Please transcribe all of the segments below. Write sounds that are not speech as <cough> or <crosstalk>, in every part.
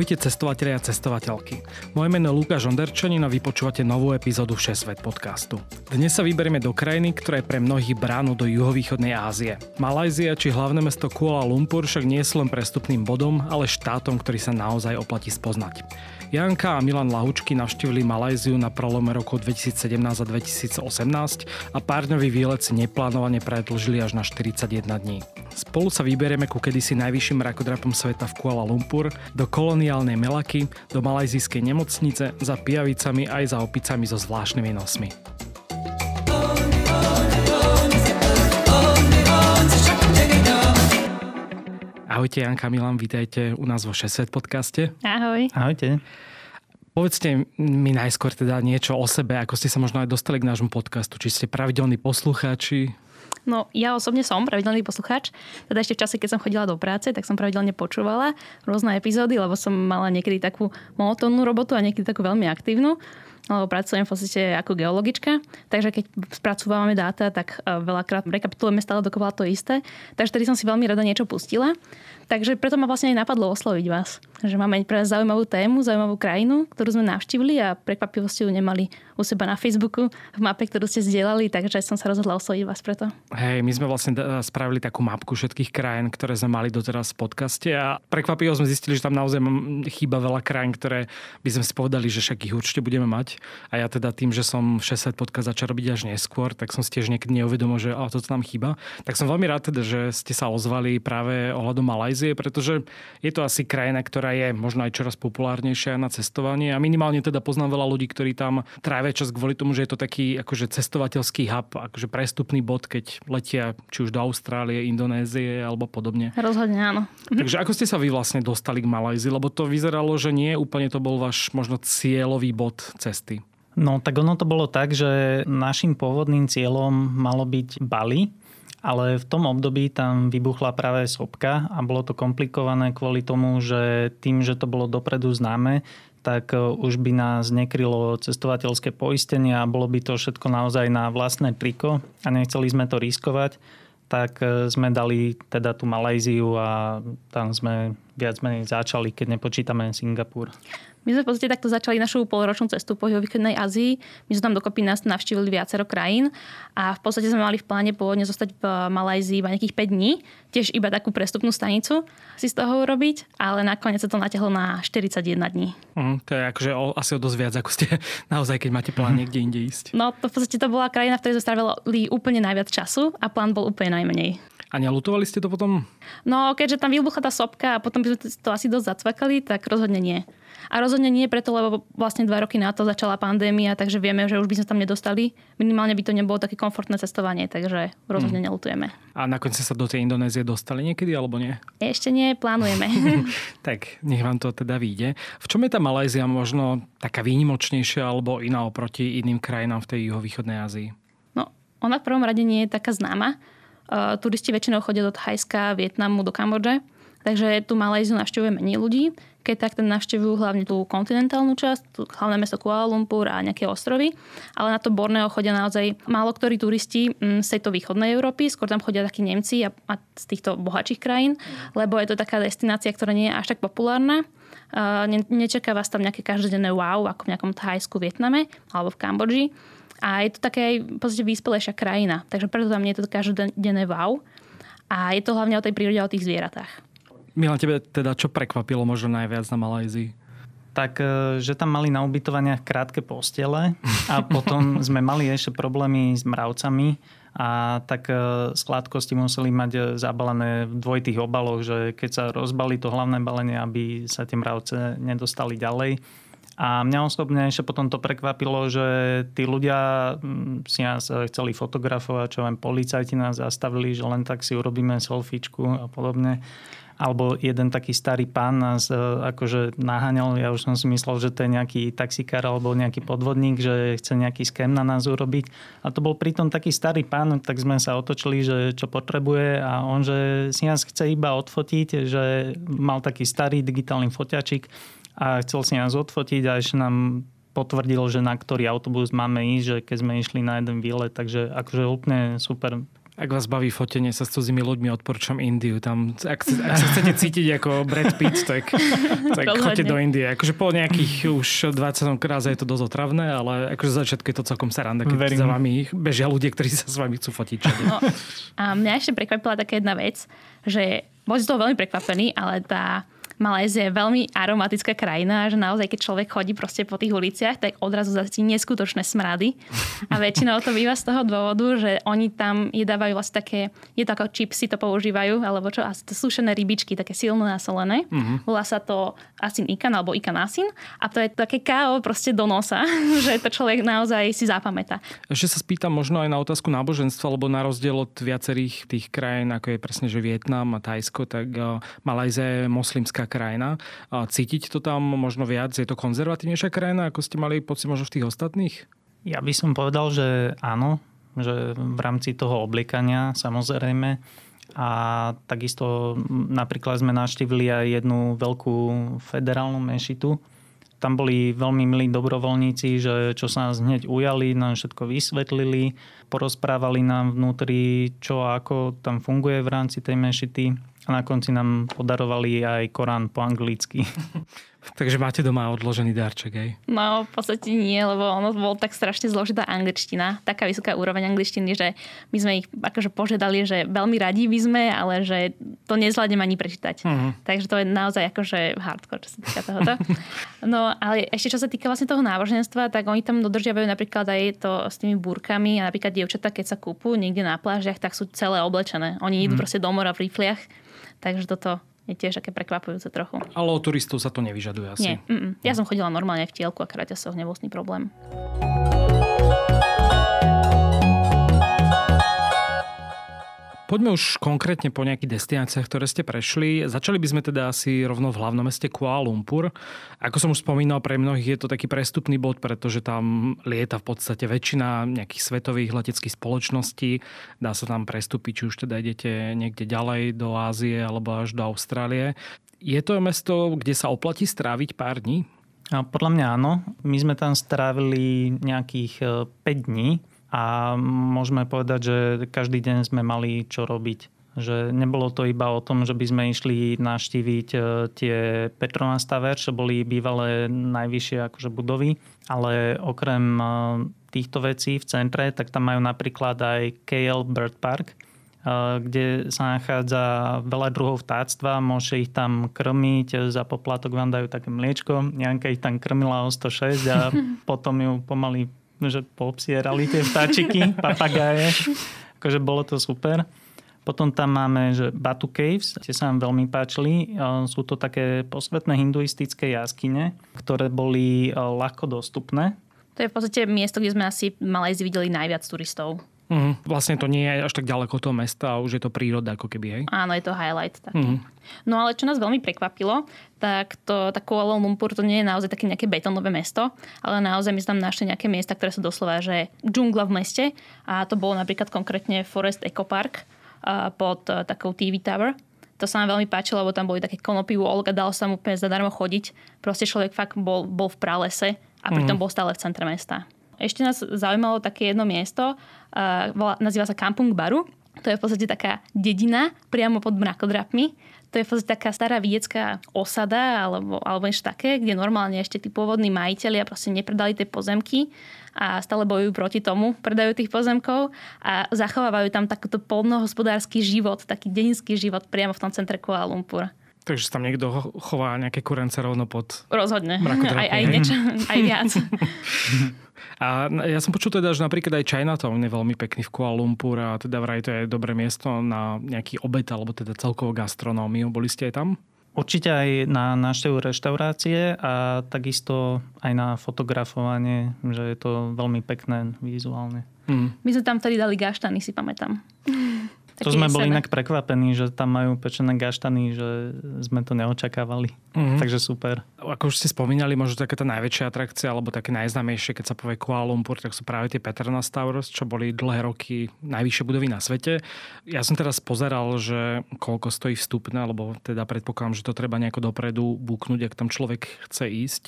Ahojte cestovatelia a cestovateľky. Moje meno je Lukáš Onderčanin a vy počúvate novú epizódu Všesvet podcastu. Dnes sa vyberieme do krajiny, ktorá je pre mnohých bránu do juhovýchodnej Ázie. Malajzia či hlavné mesto Kuala Lumpur však nie sú len prestupným bodom, ale štátom, ktorý sa naozaj oplatí spoznať. Janka a Milan Lahučky navštívili Malajziu na prelome rokov 2017 a 2018 a párňový výlet si neplánovane predlžili až na 41 dní. Spolu sa vyberieme ku kedysi najvyšším rakodrapom sveta v Kuala Lumpur, do koloniálnej Melaky, do malajzijskej nemocnice, za pijavicami aj za opicami so zvláštnymi nosmi. Ahojte Janka Milan, vítajte u nás vo 6 podcaste. Ahoj. Ahojte. Povedzte mi najskôr teda niečo o sebe, ako ste sa možno aj dostali k nášmu podcastu. Či ste pravidelní poslucháči? No, ja osobne som pravidelný poslucháč. Teda ešte v čase, keď som chodila do práce, tak som pravidelne počúvala rôzne epizódy, lebo som mala niekedy takú monotónnu robotu a niekedy takú veľmi aktívnu lebo pracujem v podstate ako geologička, takže keď spracúvame dáta, tak eh, veľakrát rekapitulujeme stále dokola to isté. Takže tedy som si veľmi rada niečo pustila. Takže preto ma vlastne aj napadlo osloviť vás. Že máme pre vás zaujímavú tému, zaujímavú krajinu, ktorú sme navštívili a prekvapivo ste ju nemali u seba na Facebooku, v mape, ktorú ste zdieľali, takže som sa rozhodla osloviť vás preto. Hej, my sme vlastne spravili takú mapku všetkých krajín, ktoré sme mali doteraz v podcaste a prekvapivo sme zistili, že tam naozaj chýba veľa krajín, ktoré by sme si povedali, že však ich určite budeme mať. A ja teda tým, že som 60 podcast začal robiť až neskôr, tak som si tiež niekedy neuvedomil, že toto nám chýba. Tak som veľmi rád teda, že ste sa ozvali práve ohľadom Malajzie pretože je to asi krajina, ktorá je možno aj čoraz populárnejšia na cestovanie a minimálne teda poznám veľa ľudí, ktorí tam trávia čas kvôli tomu, že je to taký akože cestovateľský hub, akože prestupný bod, keď letia či už do Austrálie, Indonézie alebo podobne. Rozhodne áno. Takže ako ste sa vy vlastne dostali k Malajzii? Lebo to vyzeralo, že nie úplne to bol váš možno cieľový bod cesty. No tak ono to bolo tak, že našim pôvodným cieľom malo byť Bali, ale v tom období tam vybuchla práve sopka a bolo to komplikované kvôli tomu, že tým, že to bolo dopredu známe, tak e, už by nás nekrylo cestovateľské poistenie a bolo by to všetko naozaj na vlastné triko a nechceli sme to riskovať, tak e, sme dali teda tú Malajziu a tam sme viac menej začali, keď nepočítame Singapur. My sme v podstate takto začali našu polročnú cestu po východnej Ázii. My sme tam dokopy nás navštívili viacero krajín a v podstate sme mali v pláne pôvodne zostať v Malajzii iba nejakých 5 dní, tiež iba takú prestupnú stanicu si z toho urobiť, ale nakoniec sa to natiahlo na 41 dní. Mm, to je akože o, asi o dosť viac, ako ste <laughs> naozaj, keď máte plán niekde inde ísť. No to v podstate to bola krajina, v ktorej sme strávili úplne najviac času a plán bol úplne najmenej. A nelutovali ste to potom? No, keďže tam vybuchla tá sopka a potom by sme to asi dosť zacvakali, tak rozhodne nie. A rozhodne nie preto, lebo vlastne dva roky na to začala pandémia, takže vieme, že už by sme tam nedostali. Minimálne by to nebolo také komfortné cestovanie, takže rozhodne hmm. nelutujeme. A nakoniec sa do tej Indonézie dostali niekedy, alebo nie? Ešte nie, plánujeme. <laughs> tak, nech vám to teda vyjde. V čom je tá Malajzia možno taká výnimočnejšia alebo iná oproti iným krajinám v tej juhovýchodnej Ázii? No, ona v prvom rade nie je taká známa. Uh, turisti väčšinou chodia do Thajska, Vietnamu, do Kambodže. Takže tu Malajziu navštevuje menej ľudí. Keď tak ten navštevujú hlavne tú kontinentálnu časť, tú hlavné mesto Kuala Lumpur a nejaké ostrovy. Ale na to Borneo chodia naozaj málo ktorí turisti mm, z tejto východnej Európy. Skôr tam chodia takí Nemci a, a z týchto bohatších krajín, lebo je to taká destinácia, ktorá nie je až tak populárna. Uh, ne, nečaká vás tam nejaké každodenné wow, ako v nejakom Thajsku, Vietname alebo v Kambodži. A je to také aj v podstate vyspelejšia krajina. Takže preto tam nie je to každodenné wow. A je to hlavne o tej prírode a o tých zvieratách. Milan, tebe teda čo prekvapilo možno najviac na Malajzii? tak, e, že tam mali na ubytovaniach krátke postele a potom <laughs> sme mali ešte problémy s mravcami a tak e, sladkosti museli mať e, zabalené v dvojitých obaloch, že keď sa rozbali to hlavné balenie, aby sa tie mravce nedostali ďalej. A mňa osobne ešte potom to prekvapilo, že tí ľudia mm, si nás chceli fotografovať, čo len policajti nás zastavili, že len tak si urobíme selfiečku a podobne. alebo jeden taký starý pán nás e, akože naháňal, ja už som si myslel, že to je nejaký taxikár alebo nejaký podvodník, že chce nejaký skem na nás urobiť. A to bol pritom taký starý pán, tak sme sa otočili, že čo potrebuje a on, že si nás chce iba odfotiť, že mal taký starý digitálny foťačik a chcel si nás odfotiť a ešte nám potvrdil, že na ktorý autobus máme ísť, že keď sme išli na jeden výlet, takže akože úplne super ak vás baví fotenie sa s cudzími ľuďmi, odporúčam Indiu. Tam, ak, ak sa chcete cítiť ako Brad Pitt, tak, <laughs> tak choďte do Indie. Akože po nejakých už 20 kráze je to dosť otravné, ale akože začiatku je to celkom saranda, keď Verím. za vami bežia ľudia, ktorí sa s vami chcú fotiť. No, a mňa ešte prekvapila taká jedna vec, že boli z toho veľmi prekvapení, ale tá Malézia je veľmi aromatická krajina, že naozaj, keď človek chodí proste po tých uliciach, tak odrazu zacíti neskutočné smrady. A väčšinou to býva z toho dôvodu, že oni tam jedávajú vlastne také, je to ako čipsy to používajú, alebo čo, asi to sušené rybičky, také silno nasolené. Mm-hmm. Volá sa to asin ikan alebo ikan asin. A to je také káo proste do nosa, <laughs> že to človek naozaj si zapamätá. Ešte sa spýtam možno aj na otázku náboženstva, lebo na rozdiel od viacerých tých krajín, ako je presne, že Vietnam a Tajsko, tak uh, Malajzia je moslimská krajina. Cítiť to tam možno viac? Je to konzervatívnejšia krajina, ako ste mali pocit možno v tých ostatných? Ja by som povedal, že áno, že v rámci toho oblikania samozrejme. A takisto napríklad sme navštívili aj jednu veľkú federálnu mešitu. Tam boli veľmi milí dobrovoľníci, že čo sa nás hneď ujali, nám všetko vysvetlili, porozprávali nám vnútri, čo a ako tam funguje v rámci tej mešity a na konci nám podarovali aj Korán po anglicky. <laughs> Takže máte doma odložený darček, aj? No, v podstate nie, lebo ono bol tak strašne zložitá angličtina, taká vysoká úroveň angličtiny, že my sme ich akože požiadali, že veľmi radi by sme, ale že to nezvládnem ani prečítať. Uh-huh. Takže to je naozaj akože hardcore, čo sa týka tohoto. <laughs> No, ale ešte čo sa týka vlastne toho náboženstva, tak oni tam dodržiavajú napríklad aj to s tými búrkami a napríklad dievčatá, keď sa kúpu niekde na plážiach, tak sú celé oblečené. Oni idú uh-huh. proste do mora v rifliach Takže toto je tiež také prekvapujúce trochu. Ale o turistov sa to nevyžaduje asi. Nie, ja som chodila normálne v tielku a kraťasoch, nebol problém. Poďme už konkrétne po nejakých destináciách, ktoré ste prešli. Začali by sme teda asi rovno v hlavnom meste Kuala Lumpur. Ako som už spomínal, pre mnohých je to taký prestupný bod, pretože tam lieta v podstate väčšina nejakých svetových leteckých spoločností. Dá sa tam prestúpiť, či už teda idete niekde ďalej do Ázie alebo až do Austrálie. Je to mesto, kde sa oplatí stráviť pár dní? Podľa mňa áno. My sme tam strávili nejakých 5 e, dní a môžeme povedať, že každý deň sme mali čo robiť. Že nebolo to iba o tom, že by sme išli navštíviť e, tie Petronas Tower, čo boli bývalé najvyššie akože budovy, ale okrem e, týchto vecí v centre, tak tam majú napríklad aj KL Bird Park, e, kde sa nachádza veľa druhov vtáctva, môže ich tam krmiť, za poplatok vám dajú také mliečko. Janka ich tam krmila o 106 a <laughs> potom ju pomaly že poobsierali tie vtáčiky, <laughs> papagáje. Akože bolo to super. Potom tam máme že Batu Caves, tie sa nám veľmi páčili. Sú to také posvetné hinduistické jaskyne, ktoré boli ľahko dostupné. To je v podstate miesto, kde sme asi v Malajzii videli najviac turistov. Mm, vlastne to nie je až tak ďaleko toho mesta a už je to príroda ako keby, hej? Áno, je to highlight taký. Mm. No ale čo nás veľmi prekvapilo, tak to, tak Kuala Lumpur to nie je naozaj také nejaké betónové mesto, ale naozaj my sme tam našli nejaké miesta, ktoré sú doslova, že džungla v meste a to bolo napríklad konkrétne Forest Eco Park pod takou TV Tower. To sa nám veľmi páčilo, lebo tam boli také konopy walk a dalo sa mu úplne zadarmo chodiť. Proste človek fakt bol, bol v pralese a pritom mm. bol stále v centre mesta. Ešte nás zaujímalo také jedno miesto, uh, nazýva sa Kampung Baru. To je v podstate taká dedina priamo pod mrakodrapmi. To je v podstate taká stará viecká osada alebo, alebo niečo také, kde normálne ešte tí pôvodní majiteľia proste nepredali tie pozemky a stále bojujú proti tomu, predajú tých pozemkov a zachovávajú tam takýto polnohospodársky život, taký dedinský život priamo v tom centre Kuala Lumpur. Takže tam niekto chová nejaké kurence rovno pod... Rozhodne. Aj, aj, niečo, aj viac. <laughs> A ja som počul teda, že napríklad aj Chinatown je veľmi pekný v Kuala Lumpur a teda vraj to je dobré miesto na nejaký obed alebo teda celkovú gastronómiu. Boli ste aj tam? Určite aj na návštevu reštaurácie a takisto aj na fotografovanie, že je to veľmi pekné vizuálne. Mm. My sme tam vtedy dali gaštany, si pamätám. To sme boli inak prekvapení, že tam majú pečené gaštany, že sme to neočakávali. Mm-hmm. Takže super. Ako už ste spomínali, možno taká tá najväčšia atrakcia, alebo také najznámejšie, keď sa povie Kuala Lumpur, tak sú práve tie Petronas Towers, čo boli dlhé roky najvyššie budovy na svete. Ja som teraz pozeral, že koľko stojí vstupné, alebo teda predpokladám, že to treba nejako dopredu buknúť, ak tam človek chce ísť.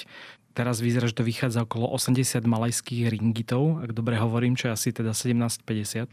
Teraz vyzerá, že to vychádza okolo 80 malajských ringitov, ak dobre hovorím, čo je asi teda 17,50.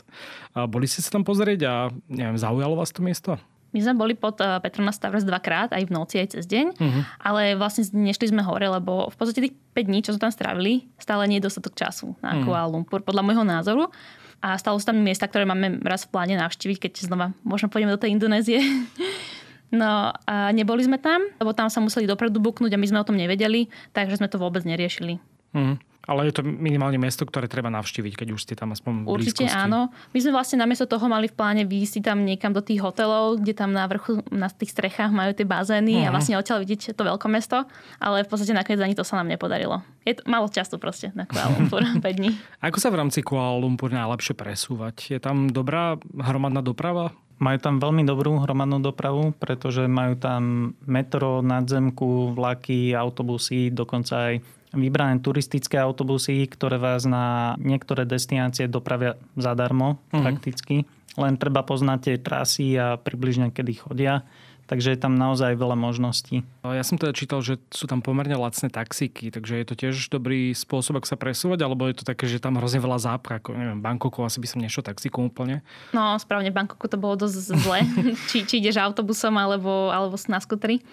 A boli ste sa tam pozrieť a neviem, zaujalo vás to miesto? My sme boli pod eh, Petronas Towers dvakrát, aj v noci, aj cez deň, uh-huh. ale vlastne nešli sme hore, lebo v podstate tých 5 dní, čo sme tam strávili, stále nie je dostatok času na uh-huh. Kuala Lumpur, podľa môjho názoru. A stalo sa tam miesta, ktoré máme raz v pláne navštíviť, keď znova možno pôjdeme do tej Indonézie. <laughs> No a neboli sme tam, lebo tam sa museli dopredu buknúť a my sme o tom nevedeli, takže sme to vôbec neriešili. Mm. Ale je to minimálne miesto, ktoré treba navštíviť, keď už ste tam aspoň v Určite blízkosti. áno. My sme vlastne namiesto toho mali v pláne výjsť tam niekam do tých hotelov, kde tam na vrchu, na tých strechách majú tie bazény uh-huh. a mhm. vlastne odtiaľ vidieť to mesto, ale v podstate nakoniec ani to sa nám nepodarilo. Je to malo času proste na Kuala Lumpur, <laughs> 5 dní. Ako sa v rámci Kuala Lumpur najlepšie presúvať? Je tam dobrá hromadná doprava? Majú tam veľmi dobrú hromadnú dopravu, pretože majú tam metro, nadzemku, vlaky, autobusy, dokonca aj vybrané turistické autobusy, ktoré vás na niektoré destinácie dopravia zadarmo mm-hmm. prakticky. Len treba poznať tie trasy a približne kedy chodia. Takže je tam naozaj veľa možností. Ja som teda čítal, že sú tam pomerne lacné taxíky, takže je to tiež dobrý spôsob, ako sa presúvať, alebo je to také, že tam hrozne veľa zápcha, ako neviem, Bangkoku asi by som nešiel taxíkom úplne. No správne, Bangkoku to bolo dosť zle, <laughs> či, či ideš autobusom alebo, alebo na skutri.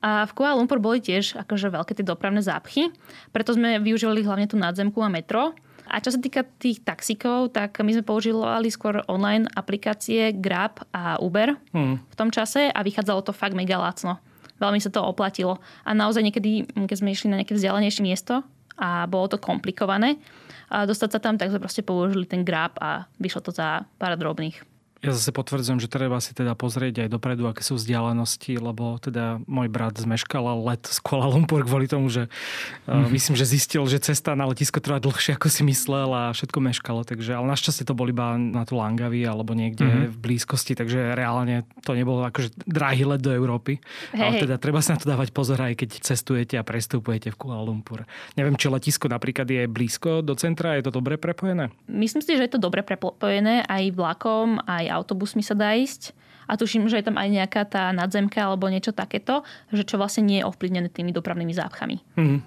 A v Kuala Lumpur boli tiež akože veľké tie dopravné zápchy, preto sme využívali hlavne tú nadzemku a metro. A čo sa týka tých taxikov, tak my sme používali skôr online aplikácie Grab a Uber hmm. v tom čase a vychádzalo to fakt mega lacno. Veľmi sa to oplatilo. A naozaj niekedy, keď sme išli na nejaké vzdialenejšie miesto a bolo to komplikované, a dostať sa tam, tak sme proste použili ten Grab a vyšlo to za pár drobných. Ja zase potvrdzujem, že treba si teda pozrieť aj dopredu, aké sú vzdialenosti, lebo teda môj brat zmeškal let z Kuala Lumpur kvôli tomu, že mm. uh, myslím, že zistil, že cesta na letisko trvá dlhšie, ako si myslel a všetko meškalo. Takže, ale našťastie to boli iba na tú Langavi alebo niekde mm. v blízkosti, takže reálne to nebolo akože drahý let do Európy. Hey. Ale teda treba sa na to dávať pozor aj keď cestujete a prestupujete v Kuala Lumpur. Neviem, či letisko napríklad je blízko do centra, je to dobre prepojené? Myslím si, že je to dobre prepojené aj vlakom, aj autobusmi sa dá ísť. A tuším, že je tam aj nejaká tá nadzemka alebo niečo takéto, že čo vlastne nie je ovplyvnené tými dopravnými zápchami. Mm.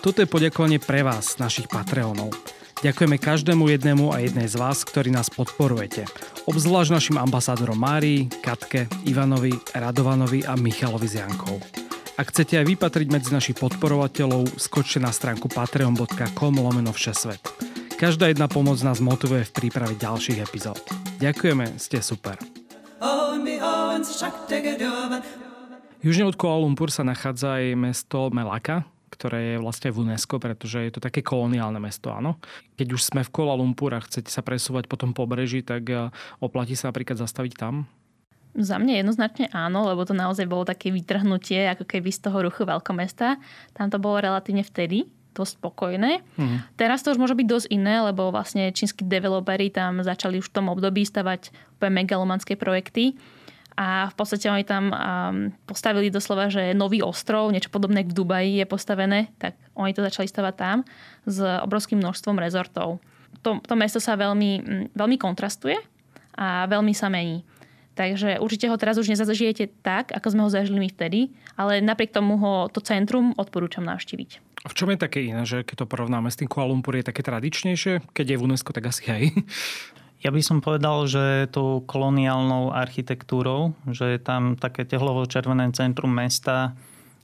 Toto je poďakovanie pre vás, našich Patreonov. Ďakujeme každému jednému a jednej z vás, ktorí nás podporujete. Obzvlášť našim ambasádorom Márii, Katke, Ivanovi, Radovanovi a Michalovi z Jankou. Ak chcete aj vypatriť medzi našich podporovateľov, skočte na stránku patreon.com lomeno všesvet. Každá jedna pomoc nás motivuje v príprave ďalších epizód. Ďakujeme, ste super. Južne od Kuala Lumpur sa nachádza aj mesto Melaka, ktoré je vlastne v UNESCO, pretože je to také koloniálne mesto, áno. Keď už sme v Kuala Lumpur a chcete sa presúvať po tom pobreží, tak eh, oplatí sa napríklad zastaviť tam? Za mňa jednoznačne áno, lebo to naozaj bolo také vytrhnutie ako keby z toho ruchu veľkomesta. Tam to bolo relatívne vtedy dosť spokojné. Mm. Teraz to už môže byť dosť iné, lebo vlastne čínsky developeri tam začali už v tom období stavať úplne megalomanské projekty. A v podstate oni tam um, postavili doslova, že nový ostrov, niečo podobné k Dubaji je postavené, tak oni to začali stavať tam s obrovským množstvom rezortov. To, to mesto sa veľmi, veľmi kontrastuje a veľmi sa mení. Takže určite ho teraz už nezažijete tak, ako sme ho zažili my vtedy, ale napriek tomu ho to centrum odporúčam navštíviť. V čom je také iné, že keď to porovnáme s tým Kuala Lumpur, je také tradičnejšie? Keď je v UNESCO, tak asi hej. <laughs> Ja by som povedal, že tou koloniálnou architektúrou, že je tam také tehlovo-červené centrum mesta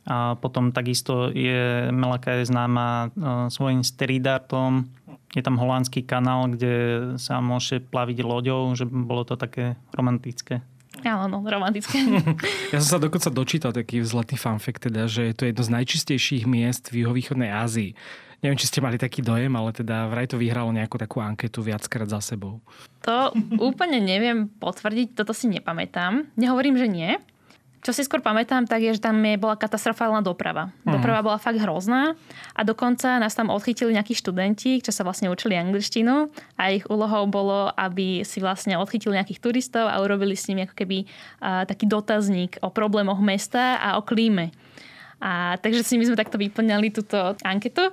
a potom takisto je Melaka je známa e, svojim street artom. Je tam holandský kanál, kde sa môže plaviť loďou, že bolo to také romantické. Áno, romantické. ja som sa dokonca dočítal taký vzletný fanfakt, teda, že je to jedno z najčistejších miest v juhovýchodnej Ázii. Neviem, či ste mali taký dojem, ale teda vraj to vyhralo nejakú takú anketu viackrát za sebou. To úplne neviem potvrdiť, toto si nepamätám. Nehovorím, že nie, Čo si skôr pamätám, tak je, že tam je, bola katastrofálna doprava. Uh-huh. Doprava bola fakt hrozná a dokonca nás tam odchytili nejakí študenti, čo sa vlastne učili angličtinu a ich úlohou bolo, aby si vlastne odchytili nejakých turistov a urobili s nimi ako keby uh, taký dotazník o problémoch mesta a o klíme. A takže si my sme takto vyplňali túto anketu.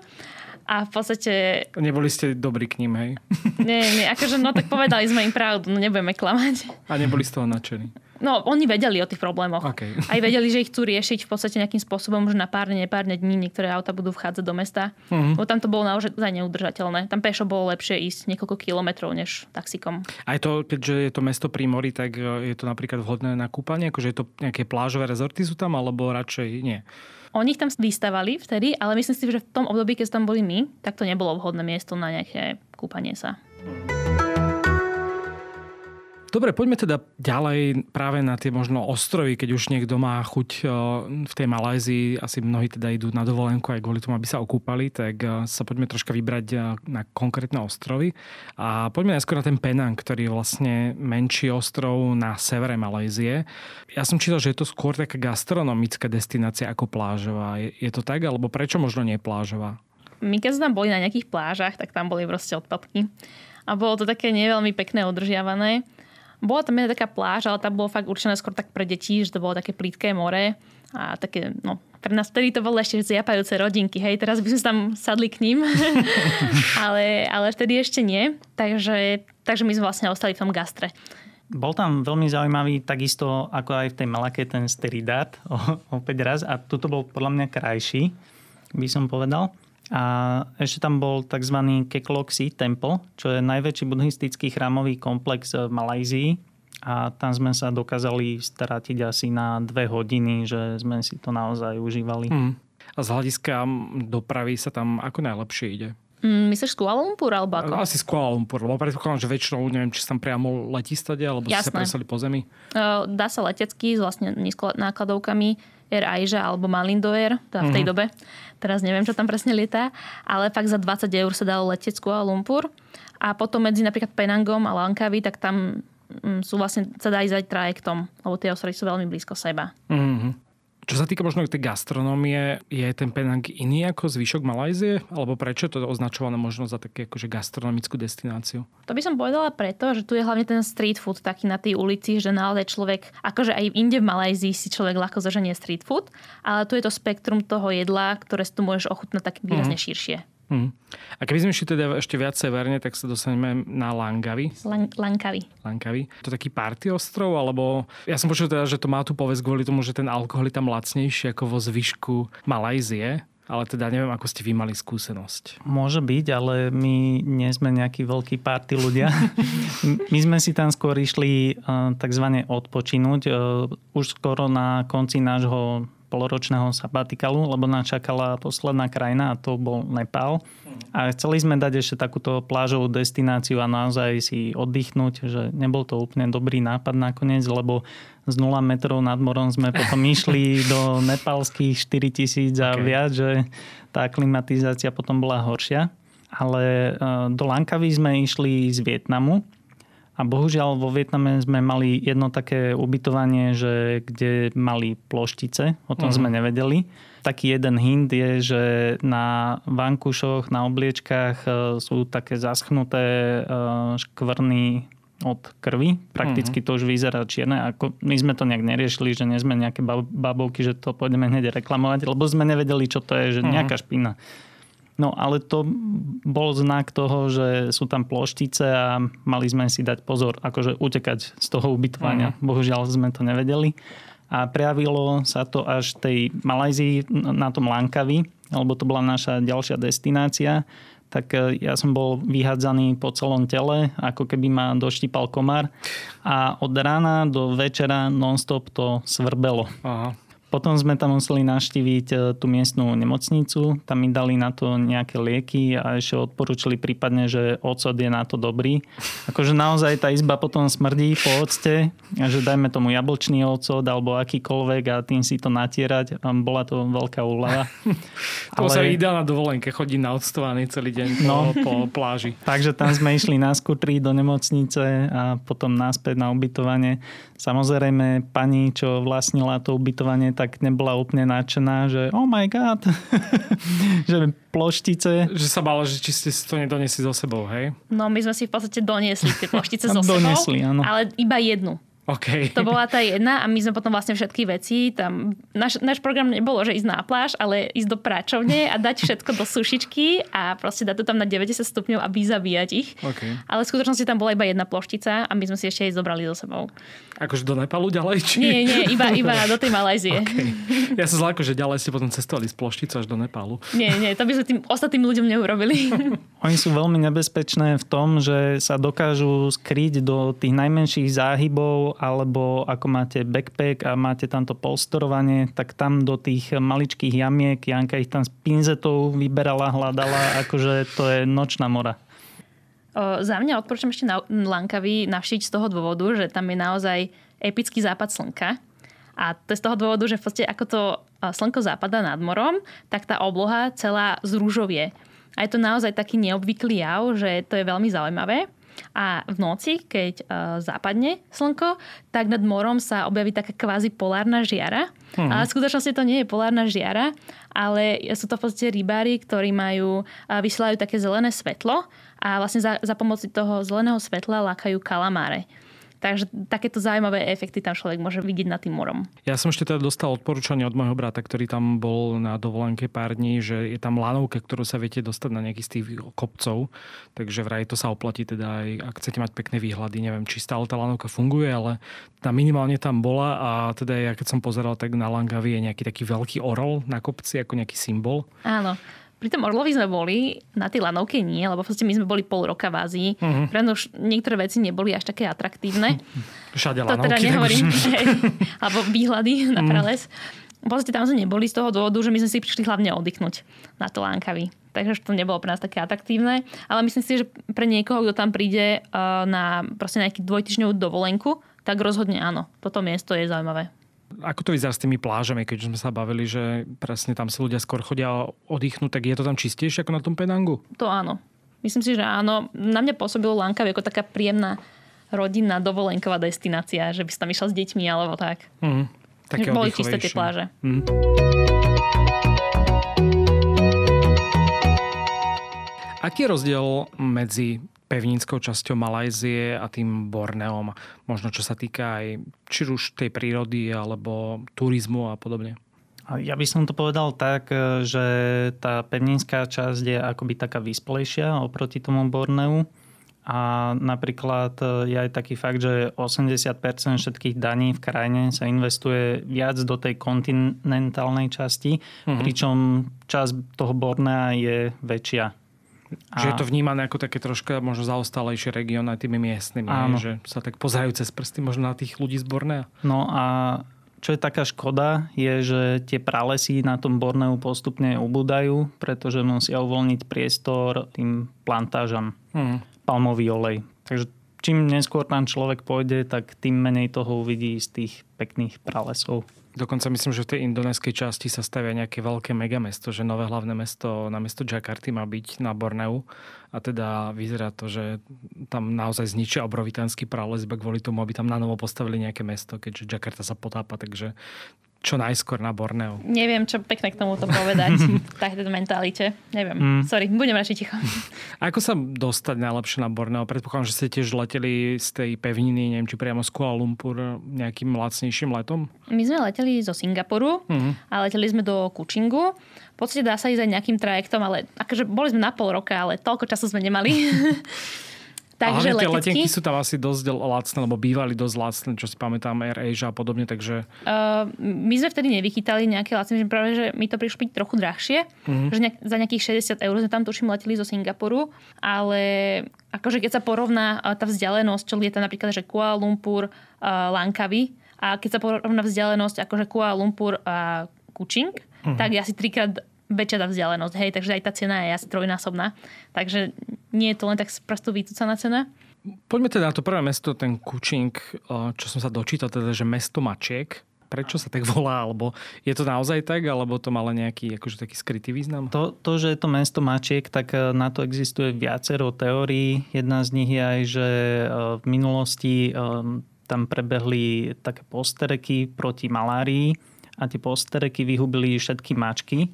A v podstate... Neboli ste dobrí k ním, hej? Nie, nie, akože no tak povedali sme im pravdu, no nebudeme klamať. A neboli z toho nadšení? No, oni vedeli o tých problémoch. Okay. Aj vedeli, že ich chcú riešiť v podstate nejakým spôsobom, že na pár dní, pár dní niektoré auta budú vchádzať do mesta. Uh-huh. Bo tam to bolo naozaj neudržateľné. Tam pešo bolo lepšie ísť niekoľko kilometrov než taxikom. Aj to, keďže je to mesto pri mori, tak e, je to napríklad vhodné na kúpanie? Akože je to nejaké plážové rezorty sú tam, alebo radšej nie? Oni ich tam vystavali vtedy, ale myslím si, že v tom období, keď tam boli my, tak to nebolo vhodné miesto na nejaké kúpanie sa. Dobre, poďme teda ďalej práve na tie možno ostrovy, keď už niekto má chuť eh, v tej Malézii, asi mnohí teda idú na dovolenku aj kvôli tomu, aby sa okúpali, tak eh, sa poďme troška vybrať eh, na konkrétne ostrovy. A poďme najskôr na ten Penang, ktorý je vlastne menší ostrov na severe Malézie. Ja som čítal, že je to skôr taká gastronomická destinácia ako plážová. Je to tak? Alebo prečo možno nie plážová? My keď sme tam boli na nejakých plážach, tak tam boli proste odpadky. A bolo to také neveľmi pekné udržiavané. Bola tam jedna taká pláž, ale tam bolo fakt určené skôr tak pre deti, že to bolo také plítké more a také, no, pre nás vtedy to bolo ešte zjapajúce rodinky, hej, teraz by sme tam sadli k ním, <laughs> ale, ale vtedy ešte nie, takže, takže my sme vlastne ostali v tom gastre. Bol tam veľmi zaujímavý, takisto ako aj v tej Malake, ten steridát, opäť raz, a tuto bol podľa mňa krajší, by som povedal. A ešte tam bol tzv. Kekloxi Temple, čo je najväčší buddhistický chrámový komplex v Malajzii. A tam sme sa dokázali strátiť asi na dve hodiny, že sme si to naozaj užívali. Hmm. A z hľadiska dopravy sa tam ako najlepšie ide? Mm, myslíš Kuala Lumpur alebo ako? Asi z Kuala Lumpur, lebo predpokladám, že väčšinou, neviem, či tam priamo letí stade, alebo Jasné. sa presali po zemi. Dá sa letecky s vlastne nízko nákladovkami Air Asia alebo Malindo Air, teda v tej uh-huh. dobe. Teraz neviem, čo tam presne lietá, ale fakt za 20 eur sa dalo letieť z Kuala Lumpur. A potom medzi napríklad Penangom a Langkawi, tak tam mm, sú vlastne, sa dá ísť aj trajektom, lebo tie ostrovy sú veľmi blízko seba. Uh-huh. Čo sa týka možno tej gastronómie, je ten Penang iný ako zvyšok Malajzie? Alebo prečo je to označované možno za také akože gastronomickú destináciu? To by som povedala preto, že tu je hlavne ten street food taký na tej ulici, že naozaj človek, akože aj inde v Malajzii si človek ľahko zaženie street food, ale tu je to spektrum toho jedla, ktoré si tu môžeš ochutnať tak výrazne mm. širšie. Hmm. A keby sme išli teda ešte viac severne, tak sa dostaneme na Langavi. Lang- Langkawi. Langkawi. To taký party ostrov, alebo ja som počul teda, že to má tu povesť kvôli tomu, že ten alkohol je tam lacnejší ako vo zvyšku Malajzie. Ale teda neviem, ako ste vy mali skúsenosť. Môže byť, ale my nie sme nejakí veľkí party ľudia. <laughs> my sme si tam skôr išli eh, takzvané odpočinúť. Eh, už skoro na konci nášho poloročného sabatikalu, lebo nás čakala posledná krajina a to bol Nepál. A chceli sme dať ešte takúto plážovú destináciu a naozaj si oddychnúť, že nebol to úplne dobrý nápad nakoniec, lebo z 0 metrov nad morom sme potom <laughs> išli do nepálskych 4000 a okay. viac, že tá klimatizácia potom bola horšia. Ale e, do Lankavy sme išli z Vietnamu a bohužiaľ vo Vietname sme mali jedno také ubytovanie, že kde mali ploštice, o tom uh-huh. sme nevedeli. Taký jeden hint je, že na vankušoch, na obliečkách e, sú také zaschnuté e, škvrny od krvi. Prakticky uh-huh. to už vyzerá čierne. Ako my sme to nejak neriešili, že nie sme nejaké babovky, že to pôjdeme hneď reklamovať, lebo sme nevedeli, čo to je, že uh-huh. nejaká špina. No ale to bol znak toho, že sú tam ploštice a mali sme si dať pozor, akože utekať z toho ubytovania. Mm. Bohužiaľ sme to nevedeli. A prejavilo sa to až tej Malajzii na tom Lankavi, lebo to bola naša ďalšia destinácia tak e, ja som bol vyhádzaný po celom tele, ako keby ma doštípal komár. A od rána do večera nonstop to svrbelo. Aha. Potom sme tam museli naštíviť e, tú miestnú nemocnicu, tam mi dali na to nejaké lieky a ešte odporúčili prípadne, že ocot je na to dobrý. Akože naozaj tá izba potom smrdí po octe, že dajme tomu jablčný ocot alebo akýkoľvek a tým si to natierať. A bola to veľká úlava. <laughs> to Ale... sa ideálna dovolenka, chodí na odstovaný celý deň po, no. po pláži. <laughs> Takže tam sme išli na skutri do nemocnice a potom naspäť na ubytovanie. Samozrejme, pani, čo vlastnila to ubytovanie, tak nebola úplne nadšená, že oh my god, <laughs> že ploštice. Že sa bala, že či ste si to nedoniesli so sebou, hej? No my sme si v podstate doniesli tie ploštice <laughs> so sebou, áno. ale iba jednu. Okay. To bola tá jedna a my sme potom vlastne všetky veci, tam, náš, náš program nebolo, že ísť na pláž, ale ísť do práčovne a dať všetko do sušičky a proste dať to tam na 90 stupňov a vyzabíjať ich. Okay. Ale v skutočnosti tam bola iba jedna ploštica a my sme si ešte aj zobrali so sebou. Akože do Nepalu ďalej? Či... Nie, nie, iba, iba do tej Malajzie. Okay. Ja sa zláko, že ďalej ste potom cestovali z ploštice až do Nepalu. Nie, nie, to by sme tým ostatným ľuďom neurobili. <laughs> Oni sú veľmi nebezpečné v tom, že sa dokážu skryť do tých najmenších záhybov alebo ako máte backpack a máte tamto polstorovanie, tak tam do tých maličkých jamiek, Janka ich tam s pinzetou vyberala, hľadala, <laughs> akože to je nočná mora. O, za mňa odporúčam ešte na Lankavy navšiť z toho dôvodu, že tam je naozaj epický západ slnka. A to je z toho dôvodu, že v podstate ako to slnko západa nad morom, tak tá obloha celá zružovie. A je to naozaj taký neobvyklý jav, že to je veľmi zaujímavé. A v noci, keď uh, západne slnko, tak nad morom sa objaví taká kvázi polárna žiara. Hmm. Ale v skutočnosti to nie je polárna žiara, ale sú to v podstate rybári, ktorí majú, uh, vysielajú také zelené svetlo a vlastne za, za pomoci toho zeleného svetla lákajú kalamáre. Takže takéto zaujímavé efekty tam človek môže vidieť nad tým morom. Ja som ešte teda dostal odporúčanie od môjho brata, ktorý tam bol na dovolenke pár dní, že je tam lanovka, ktorú sa viete dostať na nejaký z tých kopcov. Takže vraj to sa oplatí teda aj, ak chcete mať pekné výhľady. Neviem, či stále tá lanovka funguje, ale tá minimálne tam bola a teda ja keď som pozeral, tak na Langavi je nejaký taký veľký orol na kopci ako nejaký symbol. Áno. Pri tom Orlovi sme boli, na tej lanovke nie, lebo vlastne my sme boli pol roka v Ázii. Uh-huh. Pre už niektoré veci neboli až také atraktívne. <laughs> Všade to teda nehovorím. <laughs> alebo výhľady <laughs> na Mhm. prales. V podstate tam sme neboli z toho dôvodu, že my sme si prišli hlavne oddychnúť na to Lánkavy. Takže to nebolo pre nás také atraktívne. Ale myslím si, že pre niekoho, kto tam príde uh, na proste nejaký dvojtyžňovú dovolenku, tak rozhodne áno. Toto miesto je zaujímavé. Ako to vyzerá s tými plážami, keď sme sa bavili, že presne tam si ľudia skôr chodia oddychnúť, tak je to tam čistejšie ako na tom Penangu? To áno. Myslím si, že áno. Na mňa pôsobilo Lankav ako taká príjemná rodinná dovolenková destinácia, že by si tam išla s deťmi alebo tak. Mm, také Boli čisté tie pláže. Mm. Aký je rozdiel medzi pevninskou časťou Malajzie a tým Borneom? Možno čo sa týka aj či už tej prírody alebo turizmu a podobne. Ja by som to povedal tak, že tá pevninská časť je akoby taká vysplejšia oproti tomu Borneu. A napríklad je aj taký fakt, že 80% všetkých daní v krajine sa investuje viac do tej kontinentálnej časti, mm-hmm. pričom časť toho Bornea je väčšia. A... Že je to vnímané ako také troška možno zaostalejšie región aj tými miestnymi, Áno. že sa tak pozerajú cez prsty možno na tých ľudí z Bornea. No a čo je taká škoda, je, že tie pralesy na tom Borneu postupne ubúdajú, pretože musia uvoľniť priestor tým plantážam. Hmm. Palmový olej. Takže čím neskôr tam človek pôjde, tak tým menej toho uvidí z tých pekných pralesov. Dokonca myslím, že v tej indonéskej časti sa stavia nejaké veľké megamesto, že nové hlavné mesto na mesto Jakarty má byť na Borneu. A teda vyzerá to, že tam naozaj zničia obrovitánsky prales kvôli tomu, aby tam na novo postavili nejaké mesto, keďže Jakarta sa potápa, takže čo najskôr na Borneo. Neviem, čo pekne k tomuto povedať. <laughs> Takéto mentalite. Neviem. Mm. Sorry, budem radšej ticho. Ako sa dostať najlepšie na Borneo? Predpokladám, že ste tiež leteli z tej pevniny, neviem, či priamo z Kuala Lumpur nejakým lacnejším letom? My sme leteli zo Singapuru mm-hmm. a leteli sme do Kučingu. V podstate dá sa ísť aj nejakým trajektom, ale akože boli sme na pol roka, ale toľko času sme nemali. <laughs> Takže a tie letenky sú tam asi dosť lacné, lebo bývali dosť lacné, čo si pamätám, Air Asia a podobne, takže... Uh, my sme vtedy nevychytali nejaké lacné, že práve, že mi to prišlo byť trochu drahšie, mm-hmm. že nejak, za nejakých 60 eur sme tam tuším leteli zo Singapuru, ale akože keď sa porovná tá vzdialenosť, čo lieta napríklad, že Kuala Lumpur, uh, Langkawi, A keď sa porovná vzdialenosť akože Kuala Lumpur a Kuching, uh-huh. tak je asi trikrát väčšia tá vzdialenosť, hej, takže aj tá cena je asi trojnásobná. Takže nie je to len tak z prstu vycúcaná cena. Poďme teda na to prvé mesto, ten Kučing, čo som sa dočítal, teda, že mesto Mačiek. Prečo sa tak volá? Alebo je to naozaj tak? Alebo to malo nejaký akože taký skrytý význam? To, to, že je to mesto Mačiek, tak e, na to existuje viacero teórií. Jedna z nich je aj, že e, v minulosti tam prebehli také postereky proti malárii a tie postereky vyhubili všetky mačky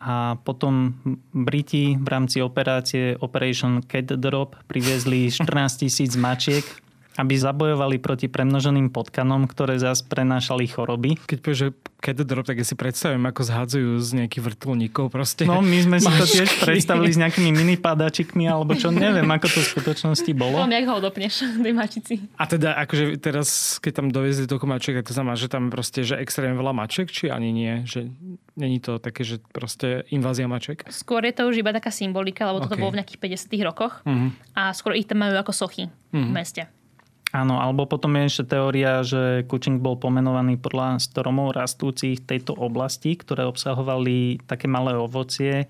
a potom Briti v rámci operácie Operation Cat Drop priviezli <laughs> 14 tisíc mačiek aby zabojovali proti premnoženým potkanom, ktoré zás prenášali choroby. Keď povieš, že keď drop, tak ja si predstavím, ako zhádzajú z nejakých vrtulníkov proste. No, my sme si to tiež predstavili s nejakými mini padačikmi, alebo čo, neviem, ako to v skutočnosti bolo. Poviem, jak ho odopneš, <laughs> tej mačici. A teda, akože teraz, keď tam doviezli toľko mačiek, tak to znamená, že tam proste, že extrémne veľa mačiek, či ani nie? Že není to také, že proste invázia mačiek? Skôr je to už iba taká symbolika, lebo okay. toto bolo v nejakých 50 rokoch. Uh-huh. A skôr ich tam majú ako sochy uh-huh. v meste. Áno, alebo potom je ešte teória, že Kučing bol pomenovaný podľa stromov rastúcich tejto oblasti, ktoré obsahovali také malé ovocie.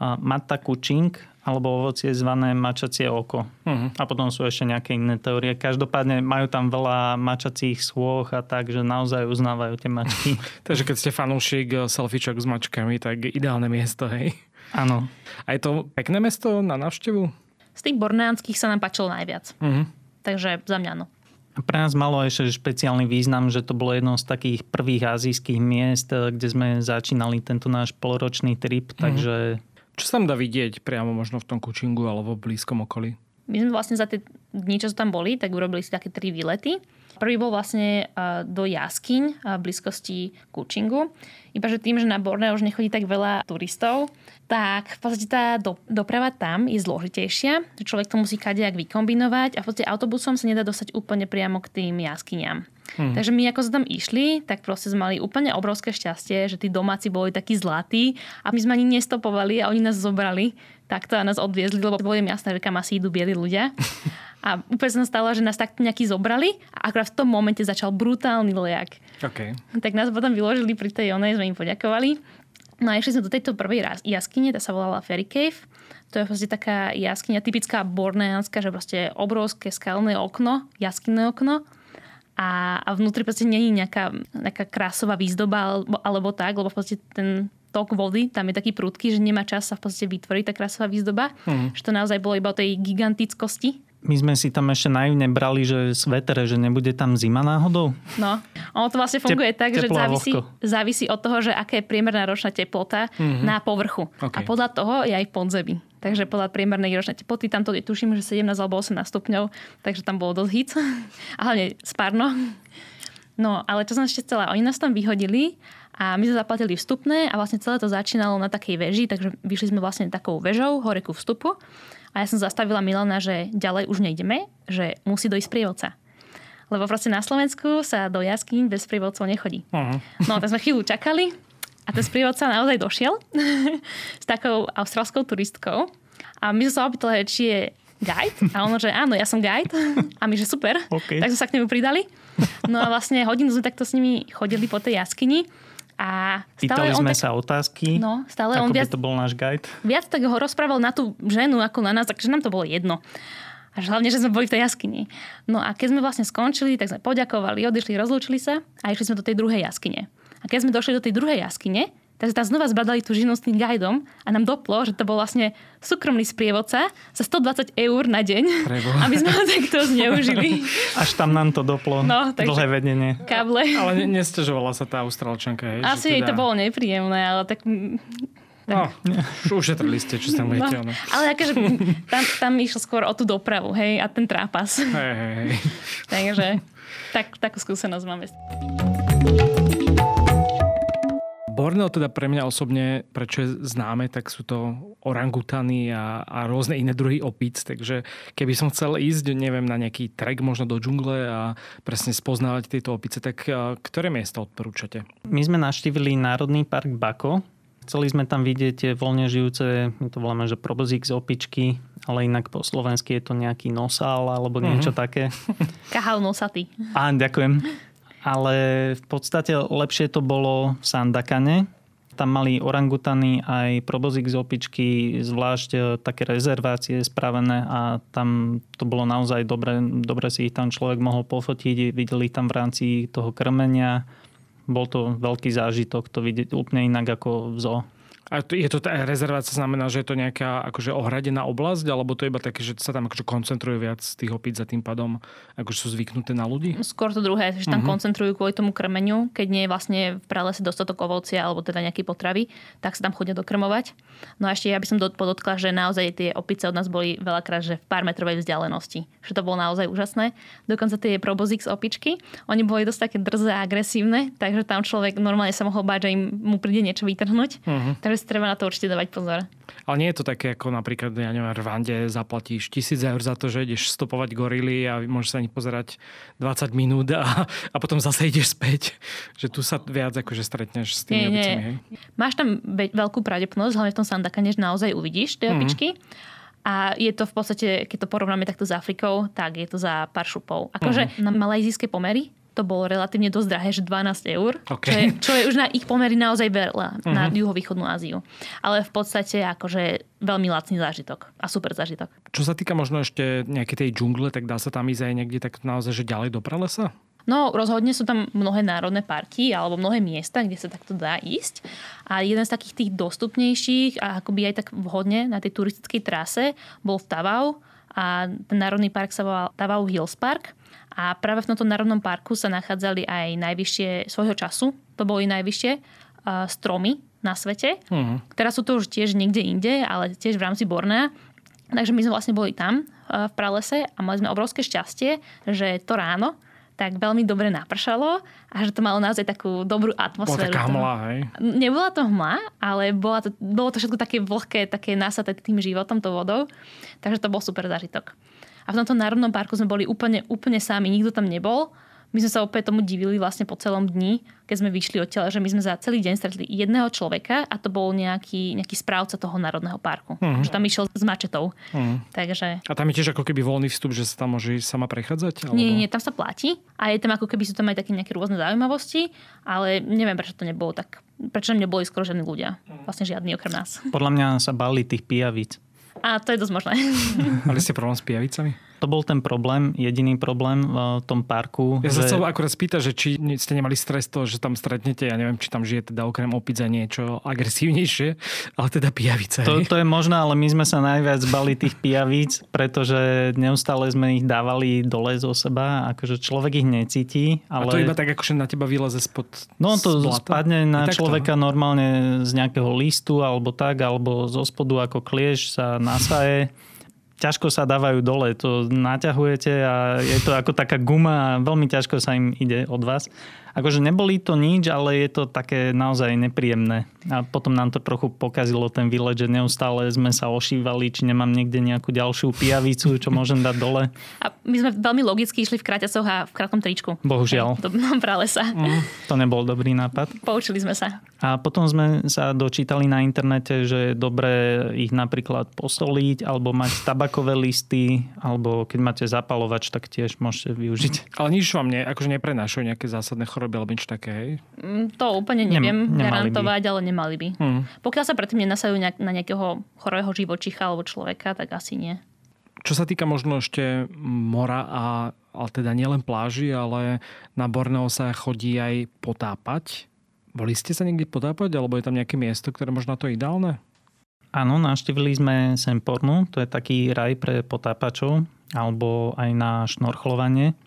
Mata Kučing, alebo ovocie zvané mačacie oko. Uh-huh. A potom sú ešte nejaké iné teórie. Každopádne majú tam veľa mačacích svôch a tak, že naozaj uznávajú tie mačky. <laughs> Takže keď ste fanúšik eh, selfiečok s mačkami, tak ideálne miesto, hej? Áno. A je to pekné mesto na návštevu? Z tých borneánskych sa nám páčilo najviac. Uh-huh. Takže za mňa áno. Pre nás malo ešte špeciálny význam, že to bolo jedno z takých prvých azijských miest, eh, kde sme začínali tento náš poloročný trip, mm-hmm. takže... Čo sa tam dá vidieť priamo možno v tom Kučingu alebo v blízkom okolí? My sme vlastne za tie dni, čo tam boli, tak urobili si také tri výlety. Prvý bol vlastne do jaskyň v blízkosti Kučingu. Iba že tým, že na Borneo už nechodí tak veľa turistov, tak v podstate tá do, doprava tam je zložitejšia. Človek to musí kadejak vykombinovať a v podstate autobusom sa nedá dostať úplne priamo k tým jaskyňam. Hmm. Takže my ako sme tam išli, tak proste sme mali úplne obrovské šťastie, že tí domáci boli takí zlatí a my sme ani nestopovali a oni nás zobrali takto a nás odviezli, lebo bolo im jasné, že kam asi idú bieli ľudia. <laughs> A úplne som stala, že nás takto nejakí zobrali a akorát v tom momente začal brutálny lejak. Okay. Tak nás potom vyložili pri tej onej, sme im poďakovali. No a išli sme do tejto prvej jaskyne, tá sa volala Fairy Cave. To je vlastne taká jaskyňa typická borneánska, že proste obrovské skalné okno, jaskinné okno a, a vnútri proste není nejaká, nejaká krásová výzdoba alebo, alebo tak, lebo podstate ten tok vody, tam je taký prudký, že nemá čas sa v podstate vytvoriť tá krásová výzdoba. Mm. Že to naozaj bolo iba o tej gigantickosti my sme si tam ešte naivne brali, že svetere, že nebude tam zima náhodou. No, ono to vlastne funguje Tep, tak, že závisí, závisí od toho, že aká je priemerná ročná teplota mm-hmm. na povrchu. Okay. A podľa toho je aj v podzemí. Takže podľa priemernej ročnej teploty, tam to tuším, že 17 alebo 18 stupňov, takže tam bolo dosť hit. <laughs> A hlavne spárno. No, ale čo som ešte chcela, oni nás tam vyhodili a my sme zaplatili vstupné a vlastne celé to začínalo na takej veži, takže vyšli sme vlastne takou vežou hore ku vstupu. A ja som zastavila Milana, že ďalej už nejdeme, že musí dojsť prievodca. Lebo proste na Slovensku sa do jaskýň bez prievodcov nechodí. Uh-huh. No tak sme chvíľu čakali a ten sprievodca naozaj došiel <laughs> s takou australskou turistkou. A my sme sa opýtali, či je guide. A ono, že áno, ja som guide. A my, že super. Okay. Tak sme sa k nemu pridali. No a vlastne hodinu sme takto s nimi chodili po tej jaskyni. A stále Pýtali sme tak, sa otázky, no, stále ako on viac, by to bol náš guide. Viac tak ho rozprával na tú ženu ako na nás, takže nám to bolo jedno. Až hlavne, že sme boli v tej jaskyni. No a keď sme vlastne skončili, tak sme poďakovali, odišli, rozlúčili sa a išli sme do tej druhej jaskyne. A keď sme došli do tej druhej jaskyne, tak tam znova zbadali tú živnosť tým guidom a nám doplo, že to bol vlastne súkromný sprievodca za 120 eur na deň, Prebo. aby sme ho takto zneužili. Až tam nám to doplo. No, takže dlhé vedenie. Káble. Ale nestežovala sa tá australčanka. Hej, Asi jej teda... to bolo nepríjemné, ale tak No, ušetrili ste, čo sa budete. <laughs> No, ale akože tam, tam išlo skôr o tú dopravu, hej, a ten trápas. Hej, hej, hej. <laughs> Takže tak, takú skúsenosť máme. Borneo teda pre mňa osobne, prečo je známe, tak sú to orangutany a, a rôzne iné druhy opíc, takže keby som chcel ísť, neviem, na nejaký trek možno do džungle a presne spoznávať tieto opice, tak ktoré miesta odporúčate? My sme navštívili Národný park Bako, Chceli sme tam vidieť tie voľne žijúce, my to voláme, že probozík z opičky, ale inak po slovensky je to nejaký nosál alebo niečo uh-huh. také. Kahal nosatý. Á, ďakujem. Ale v podstate lepšie to bolo v Sandakane. Tam mali orangutany aj probozik z opičky, zvlášť e, také rezervácie spravené a tam to bolo naozaj dobre, dobre si ich tam človek mohol pofotiť. Videli tam v rámci toho krmenia. Bol to veľký zážitok to vidieť úplne inak ako v zoo. A je to tá rezervácia znamená, že je to nejaká akože ohradená oblasť, alebo to je iba také, že sa tam akože koncentrujú viac tých opíc a tým pádom akože sú zvyknuté na ľudí? Skôr to druhé, že tam uh-huh. koncentrujú kvôli tomu krmeniu, keď nie je vlastne v pralese dostatok ovocia alebo teda nejaké potravy, tak sa tam chodia dokrmovať. No a ešte ja by som podotkla, že naozaj tie opice od nás boli veľakrát, že v pár metrovej vzdialenosti. Že to bolo naozaj úžasné. Dokonca tie z opičky, oni boli dosť také drzé a agresívne, takže tam človek normálne sa mohol báť, že im mu príde niečo vytrhnúť. Uh-huh. Takže si treba na to určite dávať pozor. Ale nie je to také, ako napríklad, ja neviem, Rwande zaplatíš tisíc eur za to, že ideš stopovať gorily a môžeš sa ani pozerať 20 minút a, a potom zase ideš späť. Že tu sa viac akože stretneš s tými nie, opicami. Nie. Máš tam veľkú pravdepodobnosť, hlavne v tom Sandakane, že naozaj uvidíš tie mm-hmm. opičky. A je to v podstate, keď to porovnáme takto s Afrikou, tak je to za pár šupov. Akože mm-hmm. na malajzijské pomery to bolo relatívne dosť drahé, že 12 eur, okay. čo, je, čo je už na ich pomery naozaj veľa uh-huh. na mhm. juhovýchodnú Áziu. Ale v podstate akože veľmi lacný zážitok a super zážitok. Čo sa týka možno ešte nejakej tej džungle, tak dá sa tam ísť aj niekde tak naozaj, že ďalej do pralesa? No, rozhodne sú tam mnohé národné parky alebo mnohé miesta, kde sa takto dá ísť. A jeden z takých tých dostupnejších a akoby aj tak vhodne na tej turistickej trase bol v Tavau a ten národný park sa volal Tavau Hills Park. A práve v tomto národnom parku sa nachádzali aj najvyššie svojho času, to boli najvyššie uh, stromy na svete. Uh-huh. Teraz sú to už tiež niekde inde, ale tiež v rámci Bornea. Takže my sme vlastne boli tam uh, v pralese a mali sme obrovské šťastie, že to ráno tak veľmi dobre napršalo a že to malo naozaj takú dobrú atmosféru. Bola taká hmla, hej? Nebola to hmla, ale bola to, bolo to všetko také vlhké, také nasaté tým životom, to vodou. Takže to bol super zážitok. A v tomto národnom parku sme boli úplne, úplne sami, nikto tam nebol. My sme sa opäť tomu divili vlastne po celom dni, keď sme vyšli odtiaľ, že my sme za celý deň stretli jedného človeka a to bol nejaký, nejaký správca toho národného parku. Uh-huh. Že tam išiel s mačetou. Uh-huh. Takže... A tam je tiež ako keby voľný vstup, že sa tam môže sama prechádzať? Alebo... Nie, nie, tam sa platí a je tam ako keby sú tam aj také nejaké rôzne zaujímavosti, ale neviem, prečo to nebolo tak prečo tam neboli skoro žiadni ľudia. Vlastne žiadni okrem nás. Podľa mňa sa bali tých pijavíc. A to je dosť možné. <laughs> Mali ste problém s pijavicami? To bol ten problém, jediný problém v tom parku. Ja že... sa chcel akurát spýtať, že či ste nemali stres to, že tam stretnete, ja neviem, či tam žije teda okrem opice niečo agresívnejšie, ale teda pijavice. To, to je možné, ale my sme sa najviac bali tých pijavíc, pretože neustále sme ich dávali dole zo seba, akože človek ich necíti. Ale... A to iba tak akože na teba vyleze spod No to spadne na človeka to? normálne z nejakého listu alebo tak, alebo zo spodu ako klieš sa nasaje ťažko sa dávajú dole, to naťahujete a je to ako taká guma a veľmi ťažko sa im ide od vás akože neboli to nič, ale je to také naozaj nepríjemné. A potom nám to trochu pokazilo ten výlet, že neustále sme sa ošívali, či nemám niekde nejakú ďalšiu pijavicu, čo môžem dať dole. A my sme veľmi logicky išli v kraťacoch a v krátkom tričku. Bohužiaľ. Do pralesa. Mm, to nebol dobrý nápad. Poučili sme sa. A potom sme sa dočítali na internete, že je dobré ich napríklad posoliť, alebo mať tabakové listy, alebo keď máte zapalovač, tak tiež môžete využiť. Ale nič vám ne, akože neprenášajú nejaké zásadné choroby choroby alebo niečo také, hej? Mm, to úplne neviem Nem, garantovať, by. ale nemali by. Hmm. Pokiaľ sa predtým nenasajú na nejakého chorého živočicha alebo človeka, tak asi nie. Čo sa týka možno ešte mora a ale teda nielen pláži, ale na Borneo sa chodí aj potápať. Boli ste sa niekde potápať, alebo je tam nejaké miesto, ktoré možno to ideálne? Áno, navštívili sme Sempornu, to je taký raj pre potápačov, alebo aj na šnorchlovanie.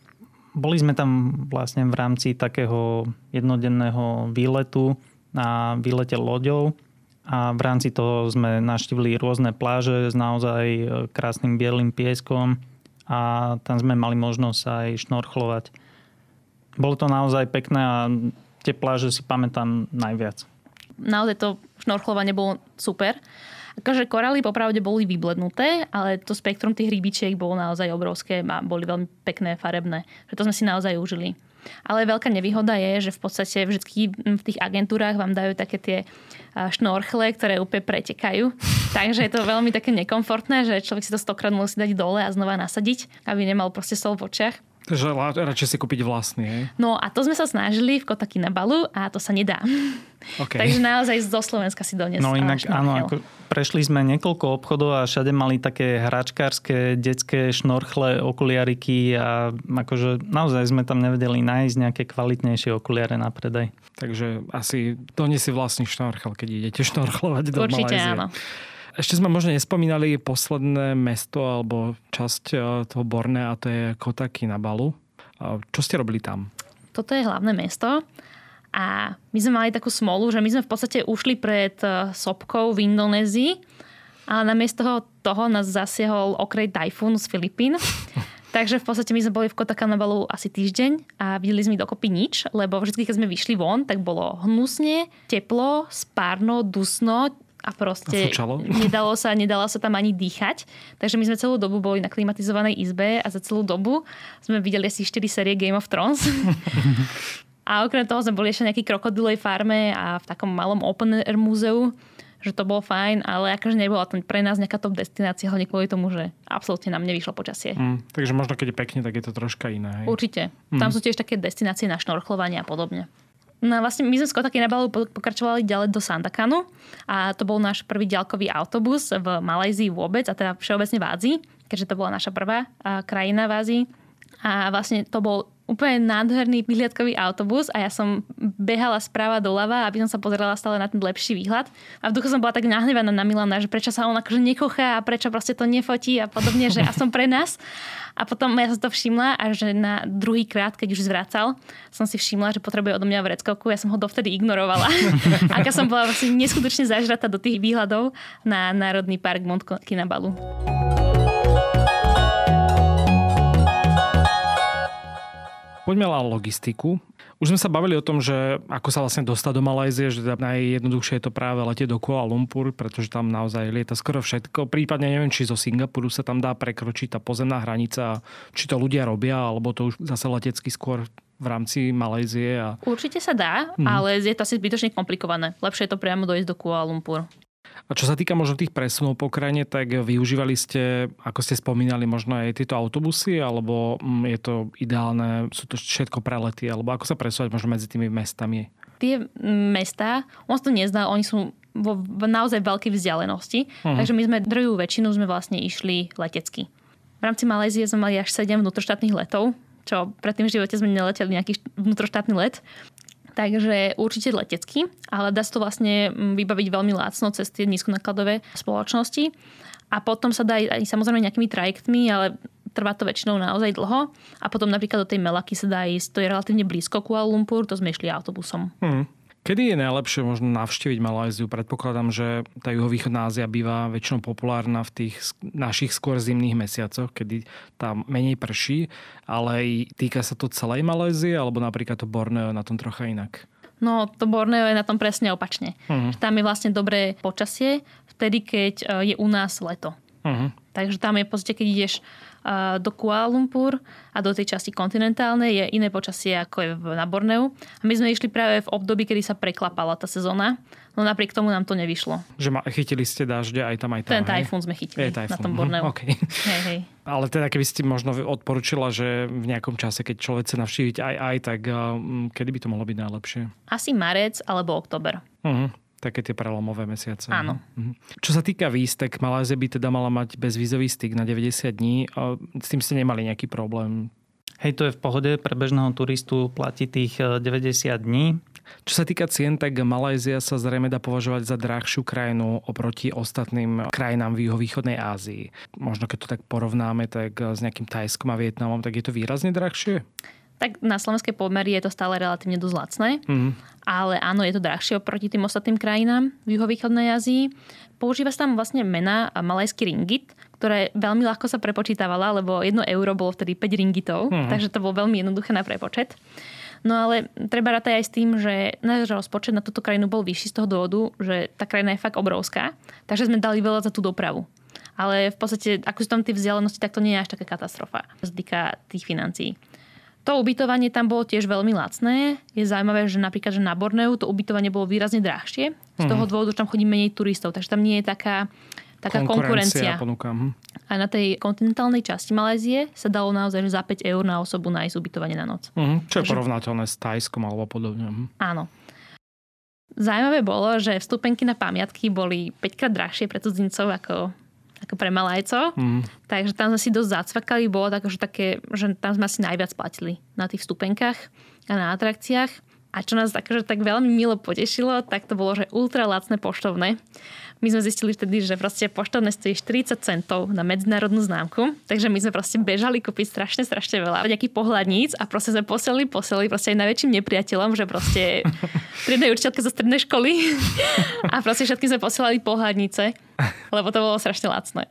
Boli sme tam vlastne v rámci takého jednodenného výletu na výlete loďou a v rámci toho sme naštívili rôzne pláže s naozaj e, krásnym bielým pieskom a tam sme mali možnosť aj šnorchlovať. Bolo to naozaj pekné a tie pláže si pamätám najviac. Naozaj to šnorchlovanie bolo super. Akože koraly popravde boli vyblednuté, ale to spektrum tých rybičiek bolo naozaj obrovské a boli veľmi pekné, farebné. Že to sme si naozaj užili. Ale veľká nevýhoda je, že v podstate vždy v tých agentúrách vám dajú také tie šnorchle, ktoré úplne pretekajú. <laughs> Takže je to veľmi také nekomfortné, že človek si to stokrát musí dať dole a znova nasadiť, aby nemal proste sol v očiach. Takže radšej si kúpiť vlastný, hej? No a to sme sa snažili v Kotaky na balu a to sa nedá. Okay. <laughs> Takže naozaj zo Slovenska si doniesť No inak áno, ako prešli sme niekoľko obchodov a všade mali také hračkárske, detské šnorchle, okuliariky a akože naozaj sme tam nevedeli nájsť nejaké kvalitnejšie okuliare na predaj. Takže asi doniesi vlastný šnorchel, keď idete <laughs> šnorchlovať do Určite Malajzie. áno. Ešte sme možno nespomínali posledné mesto alebo časť e, toho Bornea a to je Kota Kinabalu. A Čo ste robili tam? Toto je hlavné mesto a my sme mali takú smolu, že my sme v podstate ušli pred eh, sopkou v Indonézii, ale namiesto toho, toho nás zasiahol okrej tajfún z Filipín. <laughs> Takže v podstate my sme boli v Kotakanabalu asi týždeň a videli sme dokopy nič, lebo vždy, keď sme vyšli von, tak bolo hnusne, teplo, spárno, dusno a proste Fúčalo. <laughs> nedalo sa, nedalo sa tam ani dýchať. Takže my sme celú dobu boli na klimatizovanej izbe a za celú dobu sme videli asi 4 série Game of Thrones. <laughs> a okrem toho sme boli ešte na nejakej krokodilej farme a v takom malom open air múzeu, že to bolo fajn, ale akože nebola to pre nás nejaká top destinácia, hlavne kvôli tomu, že absolútne nám nevyšlo počasie. Hm, takže možno keď je pekne, tak je to troška iné. Hej? Určite. Tam sú tiež také destinácie na šnorchlovanie a podobne. No vlastne my sme z Kotaky na pokračovali ďalej do Sandakanu a to bol náš prvý ďalkový autobus v Malajzii vôbec a teda všeobecne v Ázii, keďže to bola naša prvá krajina v Ázii. A vlastne to bol úplne nádherný výhľadkový autobus a ja som behala správa doľava, aby som sa pozerala stále na ten lepší výhľad. A v duchu som bola tak nahnevaná na Milana, že prečo sa on akože nekochá a prečo proste to nefotí a podobne, že ja som pre nás. A potom ja som to všimla a že na druhý krát, keď už zvracal, som si všimla, že potrebuje odo mňa vreckovku. Ja som ho dovtedy ignorovala. <laughs> Aká som bola vlastne neskutočne zažratá do tých výhľadov na Národný park Mont Kinabalu. Poďme na logistiku. Už sme sa bavili o tom, že ako sa vlastne dostať do Malajzie, že teda najjednoduchšie je to práve letieť do Kuala Lumpur, pretože tam naozaj lieta skoro všetko. Prípadne neviem, či zo Singapuru sa tam dá prekročiť tá pozemná hranica, či to ľudia robia, alebo to už zase letecky skôr v rámci Malajzie. A... Určite sa dá, ale je to asi zbytočne komplikované. Lepšie je to priamo dojsť do Kuala Lumpur. A čo sa týka možno tých presunov po krajine, tak využívali ste, ako ste spomínali, možno aj tieto autobusy, alebo mm, je to ideálne, sú to všetko prelety, alebo ako sa presúvať možno medzi tými mestami? Tie mesta, on sa to nezná, oni sú vo naozaj veľkej vzdialenosti, uh-huh. takže my sme druhú väčšinu sme vlastne išli letecky. V rámci Malézie sme mali až 7 vnútroštátnych letov, čo predtým v živote sme neleteli nejaký vnútroštátny let. Takže určite letecky, ale dá sa to vlastne mm, vybaviť veľmi lácno cez tie nízkonákladové spoločnosti. A potom sa dá aj samozrejme nejakými trajektmi, ale trvá to väčšinou naozaj dlho. A potom napríklad do tej Melaky sa dá ísť, to je relatívne blízko Kuala Lumpur, to sme išli autobusom. Hmm. Kedy je najlepšie možno navštíviť Malajziu? Predpokladám, že tá juhovýchodná Ázia býva väčšinou populárna v tých našich skôr zimných mesiacoch, kedy tam menej prší, ale týka sa to celej Malajzie, alebo napríklad to Borneo na tom trocha inak? No to Borneo je na tom presne opačne. Mhm. Tam je vlastne dobré počasie, vtedy keď e, je u nás leto. Uh-huh. Takže tam je podstate, keď ideš do Kuala Lumpur a do tej časti kontinentálnej je iné počasie ako je na Borneu. A my sme išli práve v období, kedy sa preklapala tá sezóna, no napriek tomu nám to nevyšlo. Že ma, chytili ste dažde aj tam, aj tam. Ten tajfún sme chytili Je tajfún. na tom mhm, Borneu. Okay. Hej, hej. Ale teda keby ste možno odporúčila, že v nejakom čase, keď človek chce navštíviť aj aj, tak um, kedy by to mohlo byť najlepšie? Asi marec alebo oktober. Uh-huh. Také tie prelomové mesiace. Áno. Mhm. Čo sa týka víz, tak Malézia by teda mala mať bezvízový styk na 90 dní. A s tým ste nemali nejaký problém. Hej, to je v pohode, pre bežného turistu platí tých e, 90 dní. Čo sa týka cien, tak Malajzia sa zrejme dá považovať za drahšiu krajinu oproti ostatným krajinám v juhovýchodnej Ázii. Možno keď to tak porovnáme tak s nejakým Tajskom a Vietnamom, tak je to výrazne drahšie? Tak na slovenské pomery je to stále relatívne dosť lacné. Mhm. ale áno, je to drahšie oproti tým ostatným krajinám v juhovýchodnej Ázii. Používa sa tam vlastne mena malajský ringgit, ktoré veľmi ľahko sa prepočítavala, lebo 1 euro bolo vtedy 5 ringgitov, Mhm. takže to bolo veľmi jednoduché na prepočet. No ale treba rátať aj s tým, že náš rozpočet na túto krajinu bol vyšší z toho dôvodu, že tá krajina je fakt obrovská, takže sme dali veľa za tú dopravu. Ale v podstate, ako sú tam tie vzdialenosti, tak to nie je až taká katastrofa, čo týka tých financií. To ubytovanie tam bolo tiež veľmi lacné. Je zaujímavé, že napríklad že na Borneu to ubytovanie bolo výrazne drahšie. Z toho dôvodu, že tam chodí menej turistov. Takže tam nie je taká taká Konkurencia konkurencia. ponúka. hm. A na tej kontinentálnej časti Malézie sa dalo naozaj že za 5 eur na osobu nájsť ubytovanie na noc. Mhm, Čo je Takže- porovnateľné s Tajskom alebo podobne. hm. Áno. Zaujímavé bolo, že vstupenky na pamiatky boli 5 krát drahšie pre cudzincov ako, ako pre Malajcov. Mhm. Takže tam sme si dosť zacvakali. Bolo tak, že, také, že tam sme asi najviac platili na tých vstupenkách a na atrakciách. A čo nás tak, že tak veľmi milo potešilo, tak to bolo, že ultra lacné poštovné. My sme zistili vtedy, že proste poštovné stojí 40 centov na medzinárodnú známku, takže my sme proste bežali kúpiť strašne, strašne veľa nejakých pohľadníc a proste sme posielali, posielali proste aj najväčším nepriateľom, že proste <laughs> triednej učiteľke zo strednej školy <laughs> a proste všetkým sme posielali pohľadnice, <laughs> lebo to bolo strašne lacné.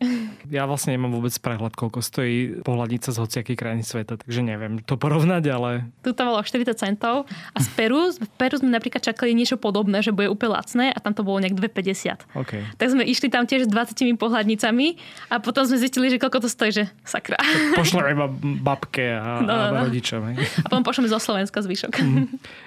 Ja vlastne nemám vôbec prehľad, koľko stojí pohľadnica z hociakej krajiny sveta, takže neviem to porovnať, ale Tu to bolo 40 centov a z Peru, v Peru sme napríklad čakali niečo podobné, že bude úplne lacné a tam to bolo nejak 2,50. OK. Tak sme išli tam tiež s 20 pohľadnicami a potom sme zistili, že koľko to stojí, že sakra. Pošlem iba babke a, No, no, a no. rodičom. hej. A potom pošleme zo Slovenska zvyšok.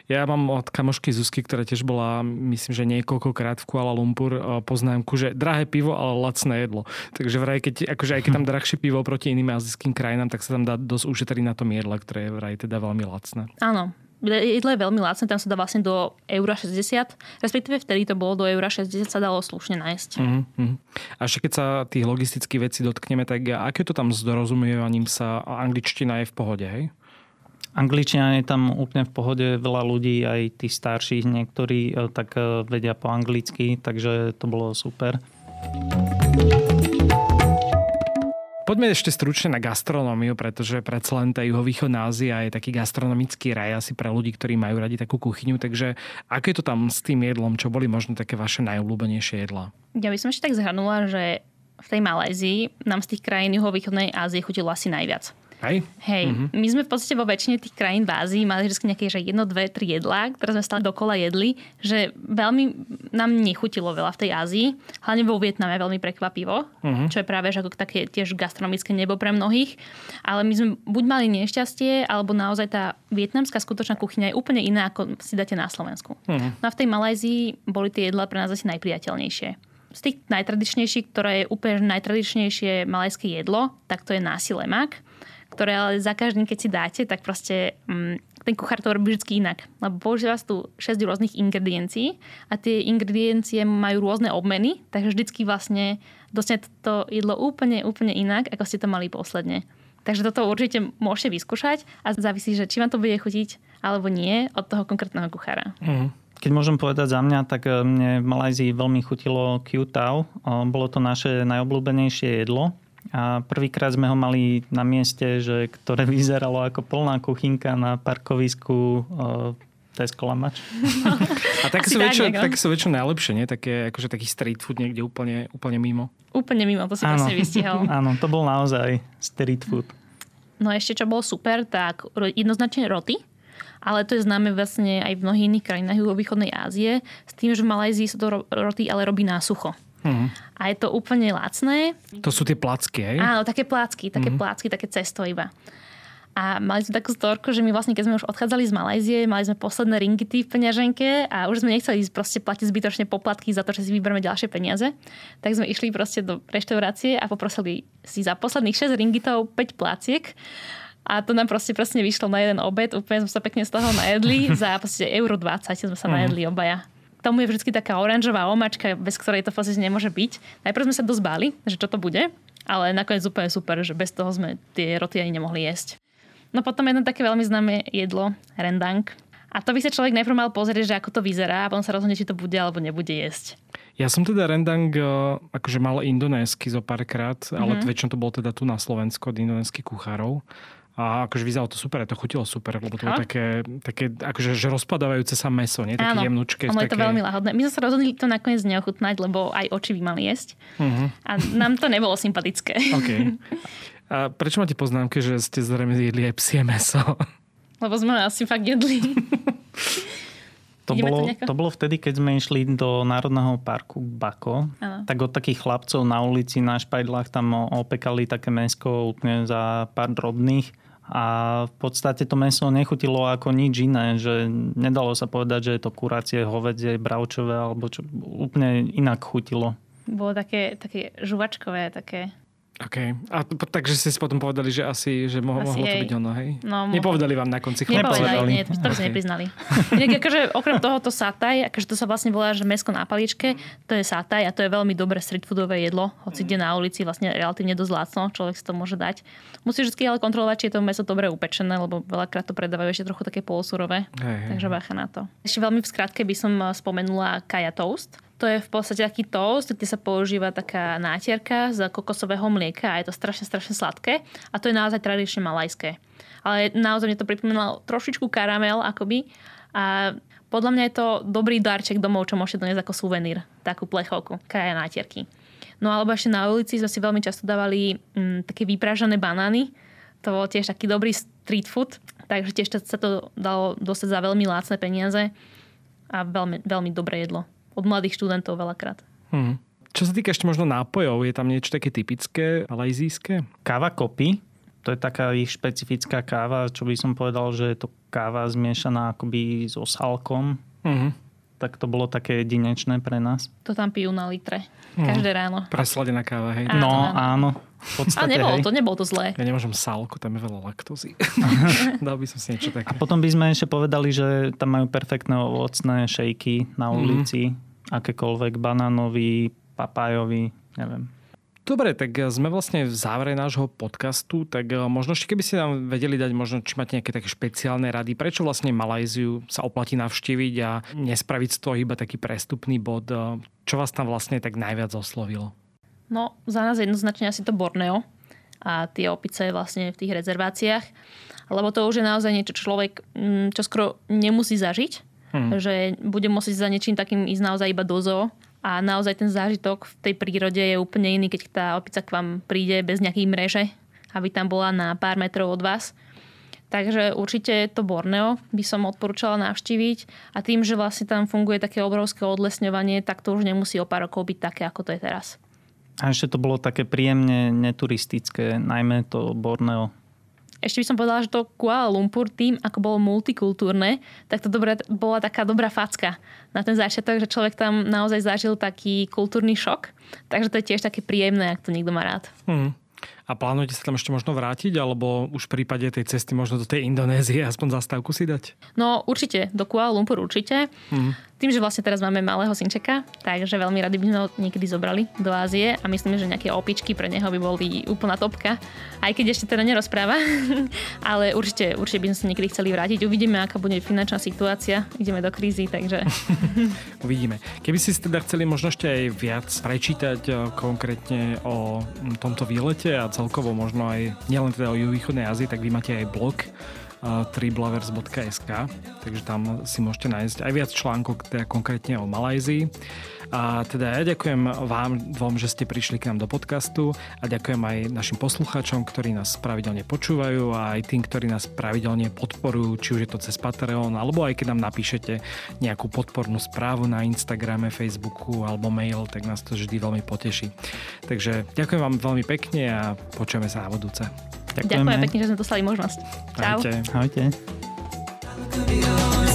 Ja mám od kamošky Zuzky, ktorá tiež bola, myslím, že niekoľkokrát v Kuala Lumpur, eh, poznámku, že drahé pivo, ale lacné jedlo. Takže vraj, keď, akože aj keď tam drahšie pivo proti iným azijským krajinám, tak sa tam dá dosť ušetriť na tom jedle, ktoré je vraj teda veľmi lacné. Áno. Jedlo je veľmi lacné, tam sa dá vlastne do eura 60, respektíve vtedy to bolo do eura 60 sa dalo slušne nájsť. Uh-huh. A ešte keď sa tých logistických vecí dotkneme, tak aké to tam s dorozumievaním sa angličtina je v pohode, hej? Angličtina je tam úplne v pohode, veľa ľudí, aj tí starších niektorí, e, tak e, vedia po anglicky, takže to bolo super. Poďme ešte stručne na gastronómiu, pretože predsa len tá juhovýchodná Ázia je taký gastronomický raj asi pre ľudí, ktorí majú radi takú kuchyňu. Takže ako je to tam s tým jedlom? Čo boli možno také vaše najobľúbenejšie jedlá? Ja by som ešte tak zhrnula, že v tej Malézii nám z tých krajín juhovýchodnej Ázie chutilo asi najviac. Hej? Hej, mm-hmm. my sme v podstate vo väčšine tých krajín v Ázii mali vždy nejaké že jedno, dve, tri jedlá, ktoré sme stále dokola jedli, že veľmi nám nechutilo veľa v tej Ázii. Hlavne vo Vietname veľmi prekvapivo, mm-hmm. čo je práve že ako také tiež gastronomické nebo pre mnohých. Ale my sme buď mali nešťastie, alebo naozaj tá vietnamská skutočná kuchyňa je úplne iná, ako si dáte na Slovensku. Mm-hmm. No a v tej Malajzii boli tie jedlá pre nás asi najpriateľnejšie. Z tých najtradičnejších, ktoré je úplne najtradičnejšie malajské jedlo, tak to je nasi lemak ktoré ale za každým, keď si dáte, tak proste mm, ten kuchár to robí vždy inak. Lebo používa tu 6 rôznych ingrediencií a tie ingrediencie majú rôzne obmeny, takže vždycky vlastne dostane to jedlo úplne, úplne inak, ako ste to mali posledne. Takže toto určite môžete vyskúšať a závisí, že či vám to bude chutiť alebo nie od toho konkrétneho kuchára. Uh-huh. Keď môžem povedať za mňa, tak e, mne v Malajzii veľmi chutilo Q-Tau. Bolo to naše najobľúbenejšie jedlo. A prvýkrát sme ho mali na mieste, že, ktoré <laughs> vyzeralo ako plná kuchynka na parkovisku Tesco Lamač. <laughs> A také sú, tak väčšie, no. také sú väčšinou najlepšie, nie? Také, akože taký street food niekde úplne, úplne mimo. Úplne mimo, to si Áno. presne vystihol. <laughs> Áno, to bol naozaj street food. No a ešte čo bolo super, tak jednoznačne roty. Ale to je známe vlastne aj v mnohých iných krajinách juhovýchodnej Ázie. S tým, že v Malajzii sa to ro- roty ale robí na sucho. Uh-huh. A je to úplne lacné. To sú tie placky, hej? Áno, také plácky, také mm-hmm. plácky, také cesto iba. A mali sme takú storku, že my vlastne, keď sme už odchádzali z Malajzie, mali sme posledné ringity v peňaženke a už sme nechceli ísť proste platiť zbytočne poplatky za to, že si vyberieme ďalšie peniaze. Tak sme išli proste do reštaurácie a poprosili si za posledných 6 ringitov 5 pláciek. A to nám proste presne vyšlo na jeden obed. Úplne sme sa pekne z toho najedli. <laughs> Za proste euro 20 sme sa najedli obaja tomu je vždy taká oranžová omačka, bez ktorej to proste nemôže byť. Najprv sme sa dosť báli, že čo to bude, ale nakoniec úplne super, že bez toho sme tie roty ani nemohli jesť. No potom jedno také veľmi známe jedlo, rendang. A to by sa človek najprv mal pozrieť, že ako to vyzerá a potom sa rozhodne, či to bude alebo nebude jesť. Ja som teda rendang eh, akože mal indonésky zo párkrát, mm-hmm. ale väčšinou to bolo teda tu na Slovensku od indonéskych kuchárov. A akože vyzeralo to super, to chutilo super, lebo to bolo také, také akože že rozpadávajúce sa meso, nie? Také Áno, jemnučké. ono je to také... veľmi lahodné. My sme sa rozhodli to nakoniec neochutnať, lebo aj oči by mali jesť. Uh-huh. A nám to nebolo sympatické. OK. A prečo máte poznámky, že ste zrejme jedli aj psie meso? Lebo sme asi fakt jedli. To Ideme to bolo, nejako? to bolo vtedy, keď sme išli do Národného parku Bako. Áno. Tak od takých chlapcov na ulici na špajdlách tam opekali také mesko úplne za pár drobných. A v podstate to meso nechutilo ako nič iné, že nedalo sa povedať, že je to kuracie, hovedzie, bravčové alebo čo úplne inak chutilo. Bolo také, také žuvačkové, také OK. A takže ste si potom povedali, že asi, že mo- Asi mohlo to hej. byť ono, hej? No. Nepovedali vám na konci Nepovedali, chlapci? nie, to sa Ok. nepriznali. Inak akože okrem tohoto sataj, akože to sa vlastne volá, že mesko na paličke, to je sataj a to je veľmi dobré street foodové jedlo. Hoci ide na ulici, vlastne relatívne dosť lacno, človek si to môže dať. Musí vždy ale kontrolovať, či je to meso dobre upečené, lebo veľakrát to predávajú ešte trochu také polosurové. Hej, Takže bacha na to. Ešte veľmi v skratke by som eh, spomenula Kaja Toast. To je v podstate taký toast, kde sa používa taká nátierka z kokosového mlieka a je to strašne, strašne sladké. A to je naozaj tradične malajské. Ale naozaj mne to pripomínalo trošičku karamel akoby. A podľa mňa je to dobrý darček domov, čo môžete doniesť ako suvenír. Takú plechovku, kaja nátierky. No alebo ešte na ulici sme si veľmi často dávali mm, také vypražané banány. To bol tiež taký dobrý street food. Takže tiež sa to dalo dostať za veľmi lácne peniaze a veľmi, veľmi dobré jedlo. Od mladých študentov veľakrát. Hm. Čo sa týka ešte možno nápojov, je tam niečo také typické, malajzijské? Káva kopy, to je taká ich špecifická káva, čo by som povedal, že je to káva zmiešaná akoby so salkom. Mhm. Tak to bolo také jedinečné pre nás. To tam pijú na litre. Každé ráno. Presladená káva, hej? Áno, no áno. áno, v A podstate nebolo hej. to, nebolo to zlé. Ja nemôžem sálku, tam je veľa laktózy. <laughs> Dal by som si niečo také. A potom by sme ešte povedali, že tam majú perfektné ovocné šejky na ulici, akékoľvek banánový, papájový, neviem. Dobre, tak sme vlastne v závere nášho podcastu, tak eh, možno ešte keby ste nám vedeli dať, možno či máte nejaké také špeciálne rady, prečo vlastne Malajziu sa oplatí navštíviť a nespraviť z toho iba taký prestupný bod. eh, Čo vás tam vlastne tak najviac oslovilo? No, za nás jednoznačne asi to Borneo a tie opice vlastne v tých rezerváciách. Lebo to už je naozaj niečo, čo človek mm, čo skoro nemusí zažiť. Hmm. Že bude musieť za niečím takým ísť naozaj iba do zoo. A naozaj ten zážitok v tej prírode je úplne iný, keď tá opica k vám príde bez nejakej mreže, aby tam bola na pár metrov od vás. Takže určite to Borneo by som odporúčala navštíviť a tým, že vlastne tam funguje také obrovské odlesňovanie, tak to už nemusí o pár rokov byť také, ako to je teraz. A ešte to bolo také príjemne neturistické, najmä to Borneo. Ešte by som povedala, že to Kuala Lumpur tým, ako bolo multikultúrne, tak to dobré, bola taká dobrá facka na ten začiatok, že človek tam naozaj zažil taký kultúrny šok. Takže to je tiež také príjemné, ak to niekto má rád. Hm. A plánujete sa tam ešte možno vrátiť, alebo už v prípade tej cesty možno do tej Indonézie aspoň zastávku si dať? No určite, do Kuala Lumpur určite. Mm. Tým, že vlastne teraz máme malého synčeka, takže veľmi radi by sme ho niekedy zobrali do Ázie a myslím, že nejaké opičky pre neho by boli úplná topka. Aj keď ešte teda nerozpráva, <laughs> ale určite, určite by sme sa niekedy chceli vrátiť. Uvidíme, aká bude finančná situácia. Ideme do krízy, takže <laughs> Uvidíme. Keby si teda chceli možno ešte aj viac prečítať eh, konkrétne o tomto výlete a celkovo možno aj nielen teda o juhovýchodnej Ázii, tak vy máte aj blog triblovers.sk, takže tam si môžete nájsť aj viac článkov teda konkrétne o Malajzii. A teda ja ďakujem vám dvom, že ste prišli k nám do podcastu a ďakujem aj našim poslucháčom, ktorí nás pravidelne počúvajú a aj tým, ktorí nás pravidelne podporujú, či už je to cez Patreon, alebo aj keď nám napíšete nejakú podpornú správu na Instagrame, Facebooku alebo mail, tak nás to vždy veľmi poteší. Takže ďakujem vám veľmi pekne a počujeme sa na budúce. Ďakujem pekne, že sme dostali možnosť. Čau. Ahojte. Ahojte.